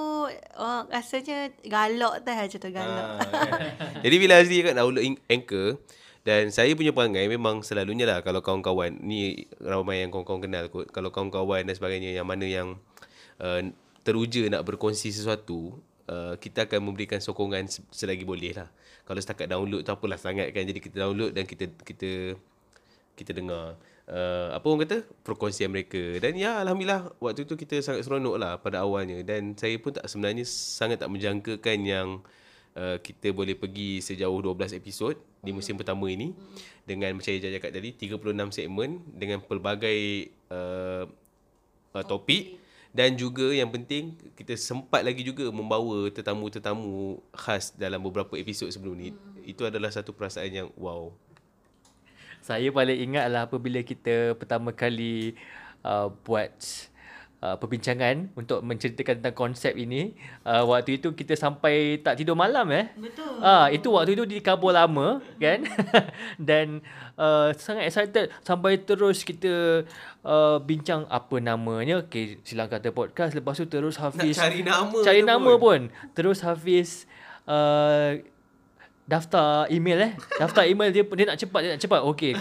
Speaker 4: oh, rasanya galak teh macam tu galak.
Speaker 3: Ah, kan. Jadi bila Azri cakap download Anchor Dan saya punya perangai memang selalunya lah kalau kawan-kawan ni ramai yang kawan-kawan kenal kot. Kalau kawan-kawan dan sebagainya yang mana yang uh, teruja nak berkongsi sesuatu, uh, kita akan memberikan sokongan se- selagi boleh lah. Kalau setakat download tu apalah sangat kan. Jadi kita download dan kita kita kita dengar. Uh, apa orang kata? Perkongsian mereka dan ya alhamdulillah waktu tu kita sangat seronok lah pada awalnya. Dan saya pun tak sebenarnya sangat tak menjangkakan yang uh, kita boleh pergi sejauh 12 episod di musim pertama ini. Dengan macam Ijaz cakap tadi 36 segmen dengan pelbagai uh, uh, topik. Dan juga yang penting kita sempat lagi juga membawa tetamu-tetamu khas dalam beberapa episod sebelum ni. Itu adalah satu perasaan yang wow.
Speaker 2: Saya paling ingat lah apabila kita pertama kali uh, buat uh, perbincangan untuk menceritakan tentang konsep ini. Uh, waktu itu kita sampai tak tidur malam eh.
Speaker 4: Betul.
Speaker 2: Ah, itu waktu itu di Kabul lama kan. Dan uh, sangat excited sampai terus kita uh, bincang apa namanya. Okay, silang kata podcast. Lepas tu terus Hafiz
Speaker 3: cari nama
Speaker 2: Cari nama
Speaker 3: pun.
Speaker 2: pun. Terus Hafiz uh, daftar email eh. Daftar email dia dia nak cepat, dia nak cepat. Okey.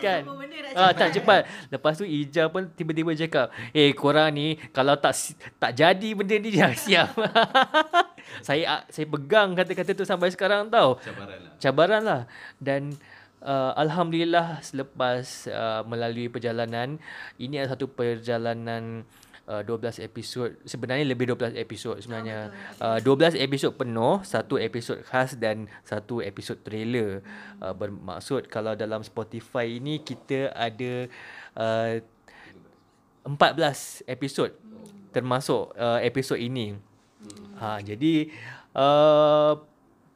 Speaker 2: kan? Ah, tak cepat. Lepas tu Ija pun tiba-tiba cakap, "Eh, korang ni kalau tak tak jadi benda ni jangan siap." saya ah, saya pegang kata-kata tu sampai sekarang tau.
Speaker 3: Cabaran lah.
Speaker 2: Cabaran lah. Dan uh, alhamdulillah selepas uh, melalui perjalanan ini adalah satu perjalanan uh, 12 episod sebenarnya lebih 12 episod sebenarnya. Uh, 12 episod penuh satu episod khas dan satu episod trailer. Uh, bermaksud kalau dalam Spotify ini kita ada uh, 14 episod termasuk uh, episod ini. Ha jadi uh,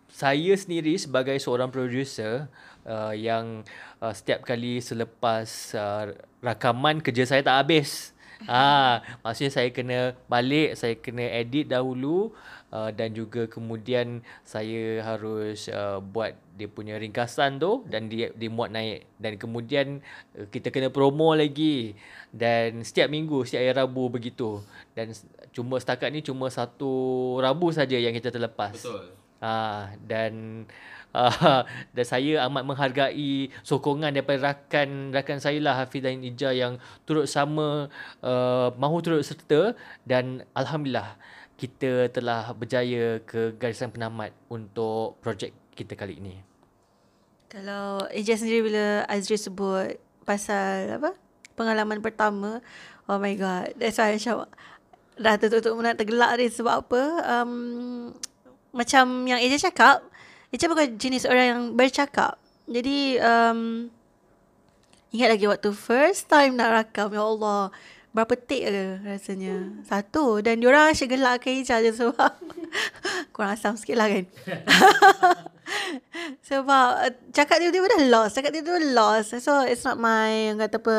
Speaker 2: saya sendiri sebagai seorang producer uh, yang uh, setiap kali selepas uh, rakaman kerja saya tak habis. Ah, maksudnya saya kena balik, saya kena edit dahulu uh, dan juga kemudian saya harus uh, buat dia punya ringkasan tu dan dia dimuat naik dan kemudian uh, kita kena promo lagi dan setiap minggu setiap hari Rabu begitu dan cuma setakat ni cuma satu Rabu saja yang kita terlepas.
Speaker 3: Betul.
Speaker 2: Ah dan uh, dan saya amat menghargai sokongan daripada rakan rakan saya lah Hafiz dan Ija yang turut sama uh, mahu turut serta dan alhamdulillah kita telah berjaya ke garisan penamat untuk projek kita kali ini.
Speaker 4: Kalau Ija sendiri bila Azri sebut pasal apa? Pengalaman pertama. Oh my god. That's why macam dah tutup-tutup nak tergelak ni sebab apa? Um, macam yang Ija cakap, Ija bukan jenis orang yang bercakap. Jadi um, ingat lagi waktu first time nak rakam, ya Allah. Berapa take ke rasanya? Satu. Dan diorang asyik gelak ke Ija je sebab kurang asam sikit lah kan. Sebab cakap tiba-tiba dah lost. Cakap tiba-tiba lost. So it's not my kata apa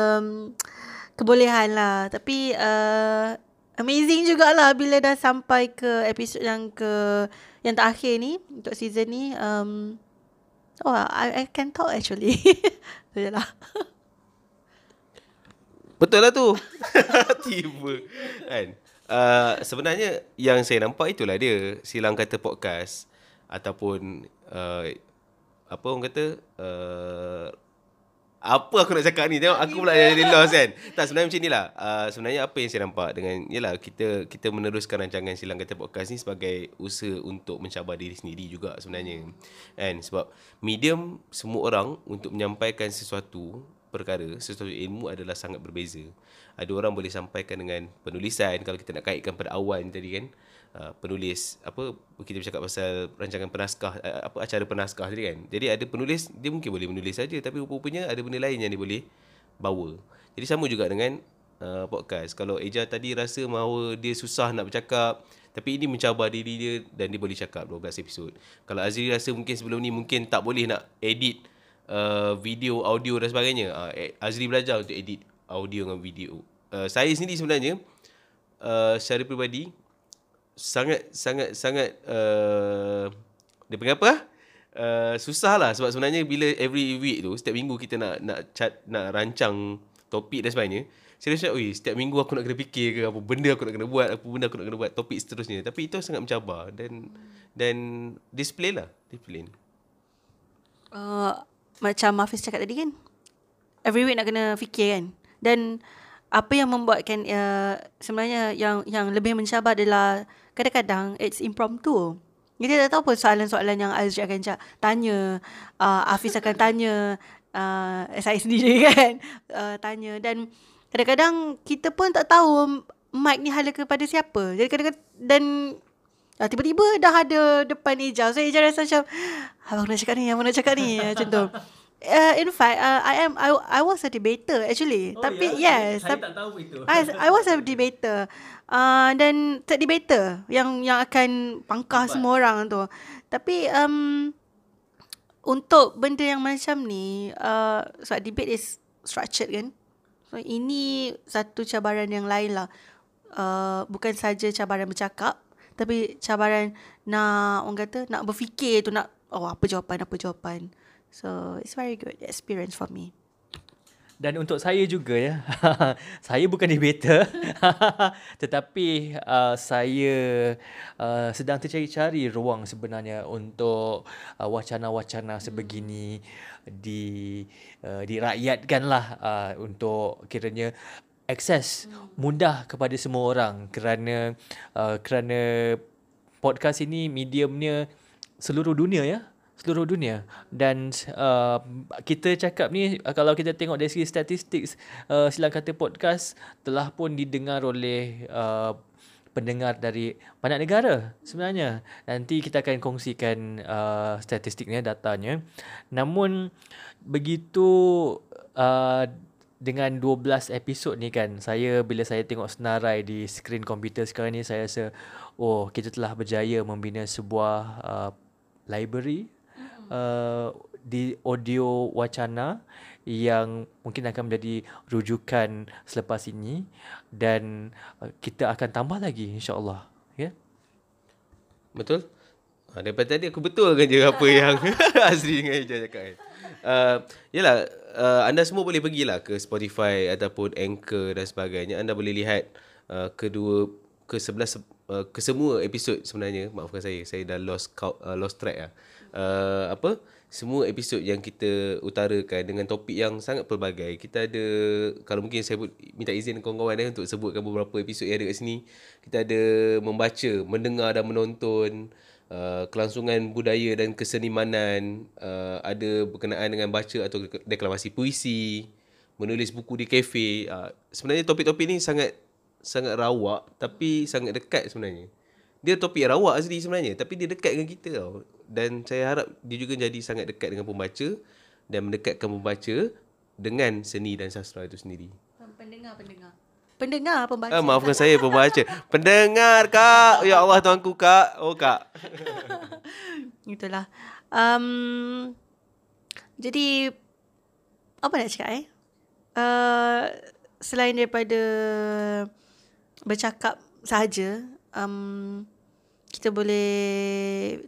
Speaker 4: kebolehan lah. Tapi uh, amazing jugalah bila dah sampai ke episod yang ke yang terakhir ni untuk season ni. Um, oh I, I can talk actually. Tu je lah.
Speaker 3: Betul lah tu. Tiba. Kan? Uh, sebenarnya yang saya nampak itulah dia silang kata podcast ataupun uh, apa orang kata uh, apa aku nak cakap ni? Tengok aku pula jadi lost kan? Tak sebenarnya macam ni lah uh, Sebenarnya apa yang saya nampak Dengan Yelah kita Kita meneruskan rancangan Silang Kata Podcast ni Sebagai usaha Untuk mencabar diri sendiri juga sebenarnya. Kan? Sebab Medium Semua orang Untuk menyampaikan sesuatu Perkara Sesuatu ilmu adalah sangat berbeza. Ada orang boleh sampaikan dengan Penulisan Kalau kita nak kaitkan pada awal ni tadi kan uh, penulis apa kita bercakap pasal rancangan penaskah uh, apa acara penaskah tadi kan. Jadi ada penulis dia mungkin boleh menulis saja tapi rupa-rupanya ada benda lain yang dia boleh bawa. Jadi sama juga dengan uh, podcast. Kalau Eja tadi rasa bahawa dia susah nak bercakap tapi ini mencabar diri dia dan dia boleh cakap 12 episod. Kalau Azri rasa mungkin sebelum ni mungkin tak boleh nak edit uh, video, audio dan sebagainya. Uh, Azri belajar untuk edit audio dengan video. Uh, saya sendiri sebenarnya uh, secara peribadi sangat sangat sangat uh, dia panggil apa? Uh, susah lah sebab sebenarnya bila every week tu setiap minggu kita nak nak chat nak rancang topik dan sebagainya saya rasa oi setiap minggu aku nak kena fikir ke apa benda aku nak kena buat apa benda aku nak kena buat topik seterusnya. Tapi itu sangat mencabar dan dan display lah display.
Speaker 4: Uh, macam Hafiz cakap tadi kan every week nak kena fikir kan. Dan apa yang membuatkan uh, sebenarnya yang yang lebih mencabar adalah kadang-kadang it's impromptu kita tak tahu apa soalan-soalan yang Azri akan cak, tanya uh, Hafiz akan tanya uh, saya sendiri kan uh, tanya dan kadang-kadang kita pun tak tahu mic ni hala kepada siapa jadi kadang-kadang dan uh, tiba-tiba dah ada depan Ijaz so Ijaz rasa macam abang nak cakap ni abang nak cakap ni macam tu Uh, in fact, uh, I am I I was a debater actually. Oh, Tapi yeah? yes, saya tak tahu itu. I I was a debater. Uh, dan third debater yang yang akan pangkah Tempat. semua orang tu. Tapi um, untuk benda yang macam ni, uh, sebab debate is structured kan. So ini satu cabaran yang lain lah. Uh, bukan saja cabaran bercakap, tapi cabaran nak orang kata nak berfikir tu nak oh apa jawapan apa jawapan. So it's very good experience for me.
Speaker 2: Dan untuk saya juga ya, saya bukan debater, tetapi uh, saya uh, sedang tercari-cari ruang sebenarnya untuk uh, wacana-wacana sebegini di uh, dirakyatkanlah uh, untuk kiranya akses mudah kepada semua orang. Kerana uh, kerana podcast ini mediumnya seluruh dunia ya seluruh dunia. Dan uh, kita cakap ni uh, kalau kita tengok dari segi statistik uh, silang kata podcast telah pun didengar oleh uh, pendengar dari banyak negara sebenarnya. Nanti kita akan kongsikan uh, statistiknya datanya. Namun begitu uh, dengan 12 episod ni kan saya bila saya tengok senarai di skrin komputer sekarang ni saya rasa oh kita telah berjaya membina sebuah uh, library uh, di audio wacana yang mungkin akan menjadi rujukan selepas ini dan uh, kita akan tambah lagi insyaallah ya? Yeah?
Speaker 3: betul? Ha, daripada tadi aku betulkan je apa yang Azri dengan Ijaz cakap kan. Uh, yalah uh, anda semua boleh pergilah ke Spotify ataupun Anchor dan sebagainya. Anda boleh lihat uh, kedua ke sebelas uh, ke semua episod sebenarnya. Maafkan saya saya dah lost count, uh, lost track lah. uh, apa semua episod yang kita utarakan dengan topik yang sangat pelbagai. Kita ada kalau mungkin saya minta izin kawan-kawan eh, untuk sebutkan beberapa episod yang ada kat sini. Kita ada membaca, mendengar dan menonton uh, kelangsungan budaya dan kesenimanan, uh, ada berkenaan dengan baca atau deklamasi puisi, menulis buku di kafe. Uh, sebenarnya topik-topik ni sangat sangat rawak tapi sangat dekat sebenarnya. Dia topik rawak asli sebenarnya tapi dia dekat dengan kita tau dan saya harap dia juga jadi sangat dekat dengan pembaca dan mendekatkan pembaca dengan seni dan sastra itu sendiri.
Speaker 4: Pendengar, pendengar. Pendengar, pembaca.
Speaker 3: Ah, maafkan saya, pembaca. Pendengar, Kak. Ya Allah, tuanku, Kak. Oh, Kak.
Speaker 4: Itulah. Um, jadi, apa nak cakap eh? Uh, selain daripada bercakap sahaja, um, kita boleh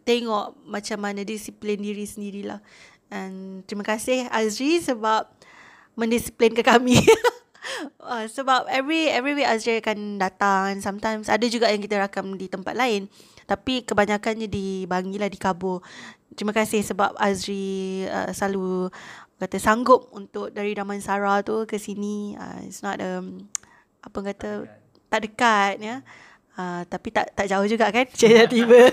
Speaker 4: tengok macam mana disiplin diri sendirilah. And terima kasih Azri sebab mendisiplinkan kami. uh, sebab every every week Azri akan datang sometimes ada juga yang kita rakam di tempat lain tapi kebanyakannya di Bangi lah di Kabul. Terima kasih sebab Azri uh, selalu kata sanggup untuk dari Damansara tu ke sini. Uh, it's not um, apa kata tak dekat ya. Uh, tapi tak tak jauh juga kan tiba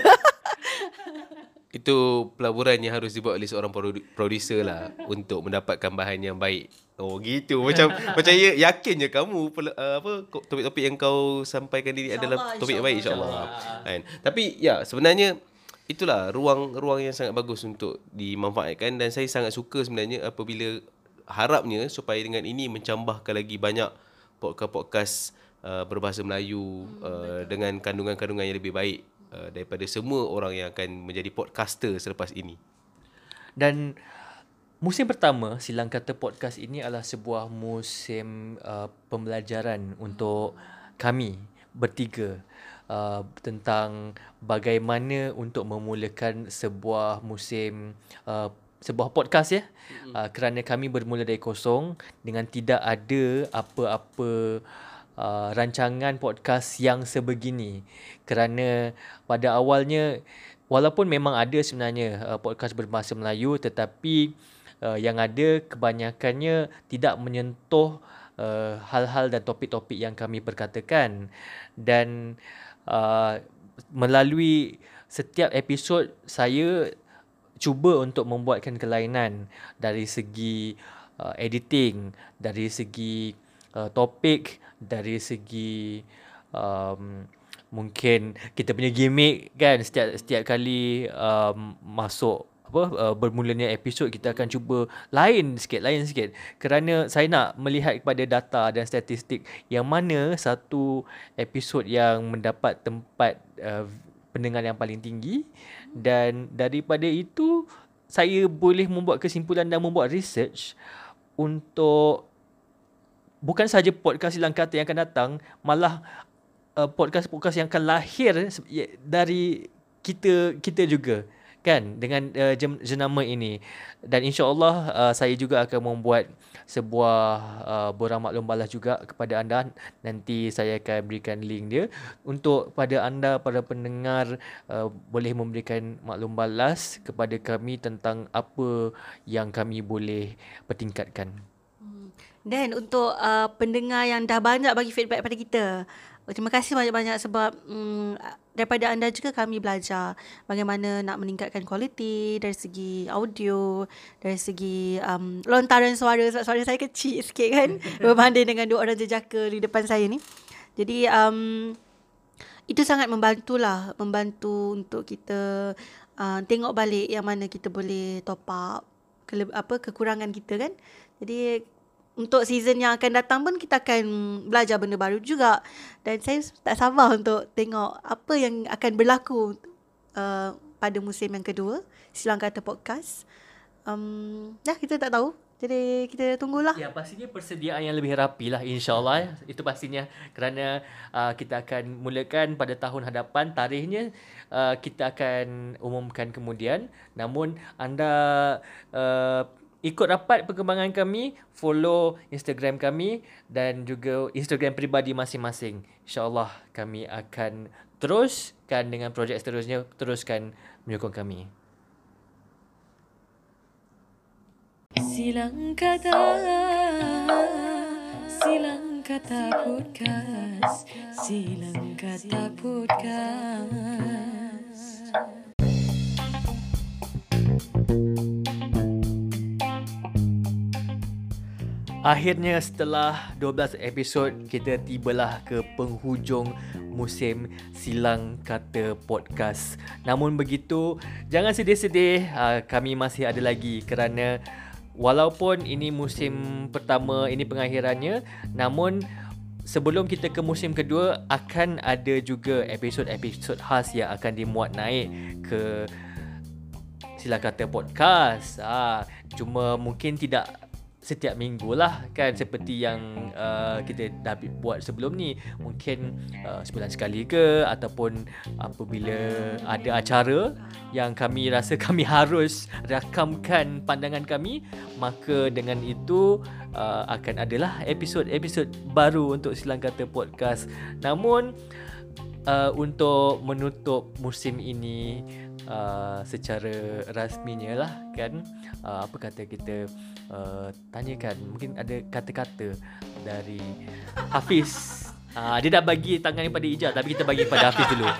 Speaker 3: Itu pelaburan yang harus dibuat oleh seorang producer lah untuk mendapatkan bahan yang baik. Oh gitu. Macam macam ya, yakin je kamu uh, apa topik-topik yang kau sampaikan ini adalah topik yang baik insya-Allah. Kan. Tapi ya sebenarnya itulah ruang-ruang yang sangat bagus untuk dimanfaatkan dan saya sangat suka sebenarnya apabila harapnya supaya dengan ini mencambahkan lagi banyak podcast-podcast uh, berbahasa Melayu hmm, uh, dengan kandungan-kandungan yang lebih baik uh, daripada semua orang yang akan menjadi podcaster selepas ini.
Speaker 2: Dan musim pertama Silang Kata Podcast ini adalah sebuah musim uh, pembelajaran untuk kami bertiga uh, tentang bagaimana untuk memulakan sebuah musim uh, sebuah podcast ya. Uh, kerana kami bermula dari kosong dengan tidak ada apa-apa uh, rancangan podcast yang sebegini. Kerana pada awalnya walaupun memang ada sebenarnya uh, podcast berbahasa Melayu tetapi uh, yang ada kebanyakannya tidak menyentuh uh, hal-hal dan topik-topik yang kami perkatakan. Dan uh, melalui setiap episod saya cuba untuk membuatkan kelainan dari segi uh, editing, dari segi uh, topik, dari segi um, mungkin kita punya gimmick kan. Setiap setiap kali um, masuk apa uh, bermulanya episod kita akan cuba lain sikit lain sikit. Kerana saya nak melihat kepada data dan statistik yang mana satu episod yang mendapat tempat uh, pendengar yang paling tinggi. Dan daripada itu saya boleh membuat kesimpulan dan membuat research untuk bukan saja podcast Silang Kata yang akan datang malah uh, podcast-podcast yang akan lahir dari kita kita juga kan? Dengan uh, jenama ini. Dan insyaallah uh, saya juga akan membuat sebuah uh, borang maklum balas juga kepada anda. Nanti saya akan berikan link dia. Untuk pada anda para pendengar uh, boleh memberikan maklum balas kepada kami tentang apa yang kami boleh pertingkatkan
Speaker 4: Dan untuk uh, pendengar yang dah banyak bagi feedback pada kita, oh, terima kasih banyak-banyak sebab um, daripada anda juga kami belajar bagaimana nak meningkatkan kualiti dari segi audio, dari segi um, lontaran suara sebab suara saya kecil sikit kan berbanding dengan dua orang jejaka di depan saya ni. Jadi um, itu sangat membantulah, membantu untuk kita uh, tengok balik yang mana kita boleh top up kele- apa kekurangan kita kan. Jadi untuk season yang akan datang pun kita akan belajar benda baru juga dan saya tak sabar untuk tengok apa yang akan berlaku uh, pada musim yang kedua Silang Kata Podcast. Um, dah kita tak tahu. Jadi kita tunggulah.
Speaker 2: Ya pastinya persediaan yang lebih rapi lah insyaAllah ya. Itu pastinya kerana uh, kita akan mulakan pada tahun hadapan Tarikhnya uh, kita akan umumkan kemudian Namun anda uh, ikut rapat perkembangan kami Follow Instagram kami dan juga Instagram peribadi masing-masing. InsyaAllah kami akan teruskan dengan projek seterusnya Teruskan menyokong kami.
Speaker 5: Silang kata Silang kata podcast Silang kata podcast
Speaker 2: Akhirnya setelah 12 episod kita tibalah ke penghujung musim Silang Kata Podcast. Namun begitu, jangan sedih-sedih, uh, kami masih ada lagi kerana walaupun ini musim pertama, ini pengakhirannya, namun sebelum kita ke musim kedua akan ada juga episod-episod khas yang akan dimuat naik ke Silang Kata Podcast. Ah, cuma mungkin tidak setiap minggu lah kan? Seperti yang uh, kita dah buat sebelum ni. Mungkin uh, sebulan sekali ke ataupun apabila ada acara yang kami rasa kami harus rakamkan pandangan kami maka dengan itu uh, akan adalah episod-episod baru untuk Silang Kata Podcast. Namun uh, untuk menutup musim ini uh, secara rasminya lah kan? Uh, apa kata kita uh, tanyakan. Mungkin ada kata-kata dari Hafiz. Uh, dia dah bagi tangan pada Ijaz tapi kita bagi pada Hafiz dulu.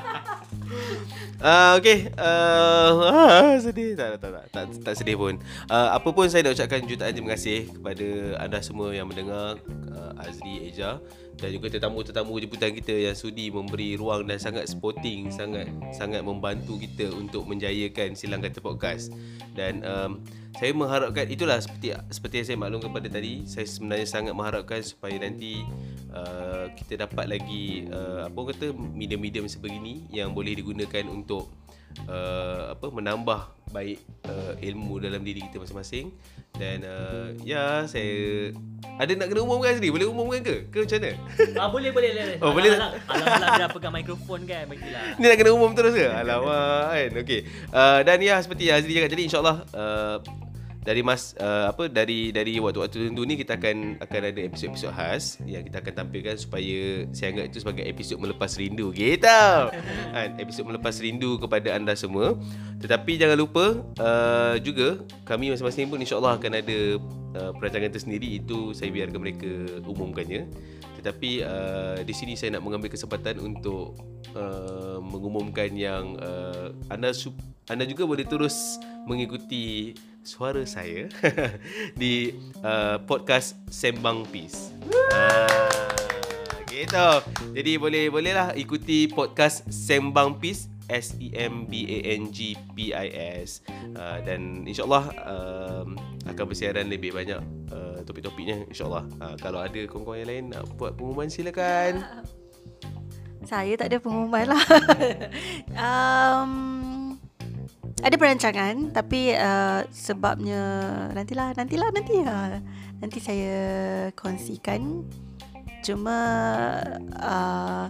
Speaker 3: Uh, okay uh, ah, Sedih. Tak, tak, tak, tak, tak sedih pun. Uh, Apa pun saya nak ucapkan jutaan terima kasih Kepada anda semua yang mendengar uh, Azri, Eja Dan juga tetamu-tetamu jemputan kita Yang sudi memberi ruang dan sangat supporting Sangat sangat membantu kita Untuk menjayakan Silang Kata Podcast. Dan um, saya mengharapkan Itulah seperti seperti yang saya maklumkan pada tadi Saya sebenarnya sangat mengharapkan Supaya nanti uh, Kita dapat lagi uh, Apa kata Medium-medium sebegini Yang boleh digunakan untuk uh, apa menambah baik uh, ilmu dalam diri kita masing-masing. Dan uh, ya saya ada nak kena umumkan sendiri? Boleh umumkan ke? Ke macam mana?
Speaker 2: Ah, boleh boleh boleh.
Speaker 3: Oh, boleh.
Speaker 2: alang, alang, alang dia pegang mikrofon kan bagilah.
Speaker 3: Ni nak kena umum terus ke? Alamak kan? Okey. Uh, dan ya seperti yang Azri cakap tadi insyaallah uh, dari mas uh, apa dari dari waktu-waktu tertentu ni kita akan akan ada episod-episod khas yang kita akan tampilkan supaya saya anggap itu sebagai episod melepas rindu gitu. kan episod melepas rindu kepada anda semua. Tetapi jangan lupa uh, juga kami masing-masing pun insya-Allah akan ada uh, perancangan tersendiri itu saya biarkan mereka umumkannya. Tetapi uh, di sini saya nak mengambil kesempatan untuk uh, mengumumkan yang uh, anda anda juga boleh terus mengikuti suara saya di uh, podcast Sembang Peace. Ah, gitu. Jadi boleh bolehlah ikuti podcast Sembang Peace S E M B A N G P I S uh, dan insyaallah um, akan bersiaran lebih banyak uh, topik-topiknya insyaallah. Uh, kalau ada kawan-kawan yang lain nak buat pengumuman silakan.
Speaker 4: Saya tak ada pengumuman lah. um, ada perancangan tapi uh, sebabnya nantilah nantilah nanti uh, nanti saya kongsikan cuma uh,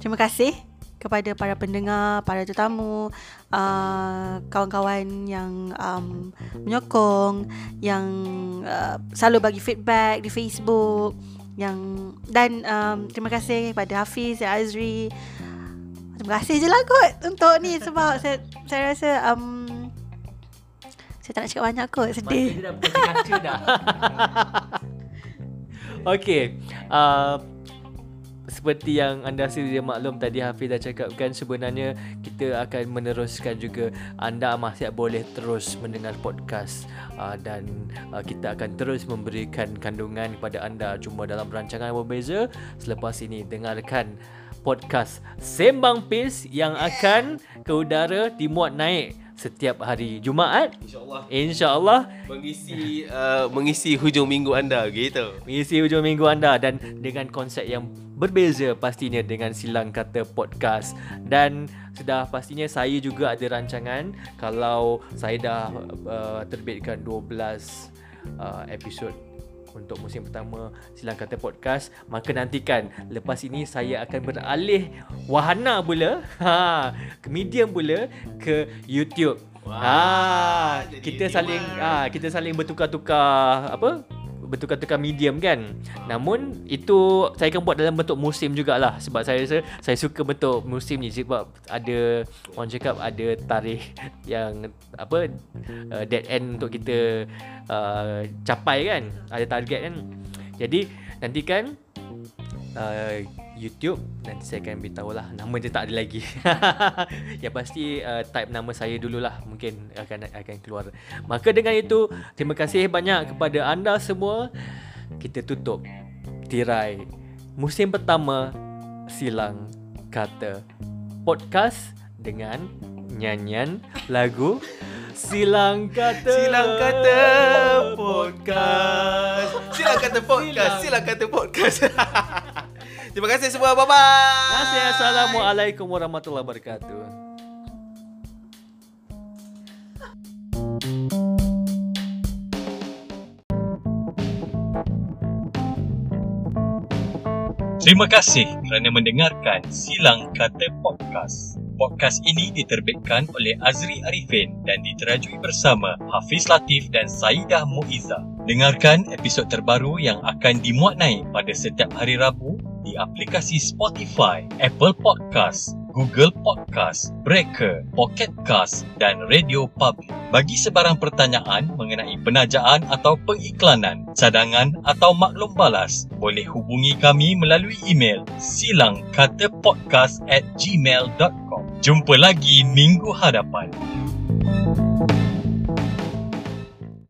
Speaker 4: terima kasih kepada para pendengar, para tetamu, uh, kawan-kawan yang um, menyokong, yang uh, selalu bagi feedback di Facebook, yang dan um, terima kasih kepada Hafiz, Azri. Terima kasih je lah kot untuk ni sebab saya saya rasa um, saya tak nak cakap banyak kot sedih.
Speaker 2: Mata dia dah berkaca dah. Okey. Uh, seperti yang anda sedia maklum tadi Hafiz dah cakapkan sebenarnya kita akan meneruskan juga anda masih boleh terus mendengar podcast uh, dan uh, kita akan terus memberikan kandungan kepada anda cuma dalam rancangan yang berbeza selepas ini dengarkan podcast Sembang Pis yang akan ke udara dimuat naik setiap hari Jumaat.
Speaker 3: Insyaallah.
Speaker 2: Insyaallah.
Speaker 3: Mengisi uh, mengisi hujung minggu anda gitu.
Speaker 2: mengisi hujung minggu anda dan dengan konsep yang berbeza pastinya dengan silang kata podcast. Dan sudah pastinya saya juga ada rancangan. Kalau saya dah uh, terbitkan 12 uh, episod untuk musim pertama silang kata podcast maka nantikan. Lepas ini saya akan beralih wahana pula. Ha ke medium pula ke YouTube.
Speaker 3: Wah,
Speaker 2: ha kita saling ha kita saling bertukar-tukar apa bertukar-tukar medium kan. Namun itu saya akan buat dalam bentuk musim jugalah. Sebab saya rasa saya suka bentuk musim ni Sebab ada orang cakap ada tarikh yang apa uh, dead end untuk kita uh, capai kan. Ada target kan. Jadi nantikan uh, YouTube nanti saya akan beritahu lah nama dia tak ada lagi yang pasti uh, type nama saya dululah mungkin akan akan keluar maka dengan itu terima kasih banyak kepada anda semua kita tutup tirai musim pertama silang kata podcast dengan nyanyian lagu silang kata
Speaker 3: Silang kata podcast. Silang kata podcast. Silang kata podcast. Terima kasih semua. Bye bye.
Speaker 2: Terima kasih. Assalamualaikum warahmatullahi wabarakatuh.
Speaker 1: Terima kasih kerana mendengarkan Silang Kata Podcast. Podcast ini diterbitkan oleh Azri Arifin dan diterajui bersama Hafiz Latif dan Saidah Muiza. Dengarkan episod terbaru yang akan dimuat naik pada setiap hari Rabu di aplikasi Spotify, Apple Podcast, Google Podcast, Breaker, Pocket Cast dan Radio Public. Bagi sebarang pertanyaan mengenai penajaan atau pengiklanan, cadangan atau maklum balas, boleh hubungi kami melalui email silangkatapodcast at gmail.com. Jumpa lagi minggu hadapan.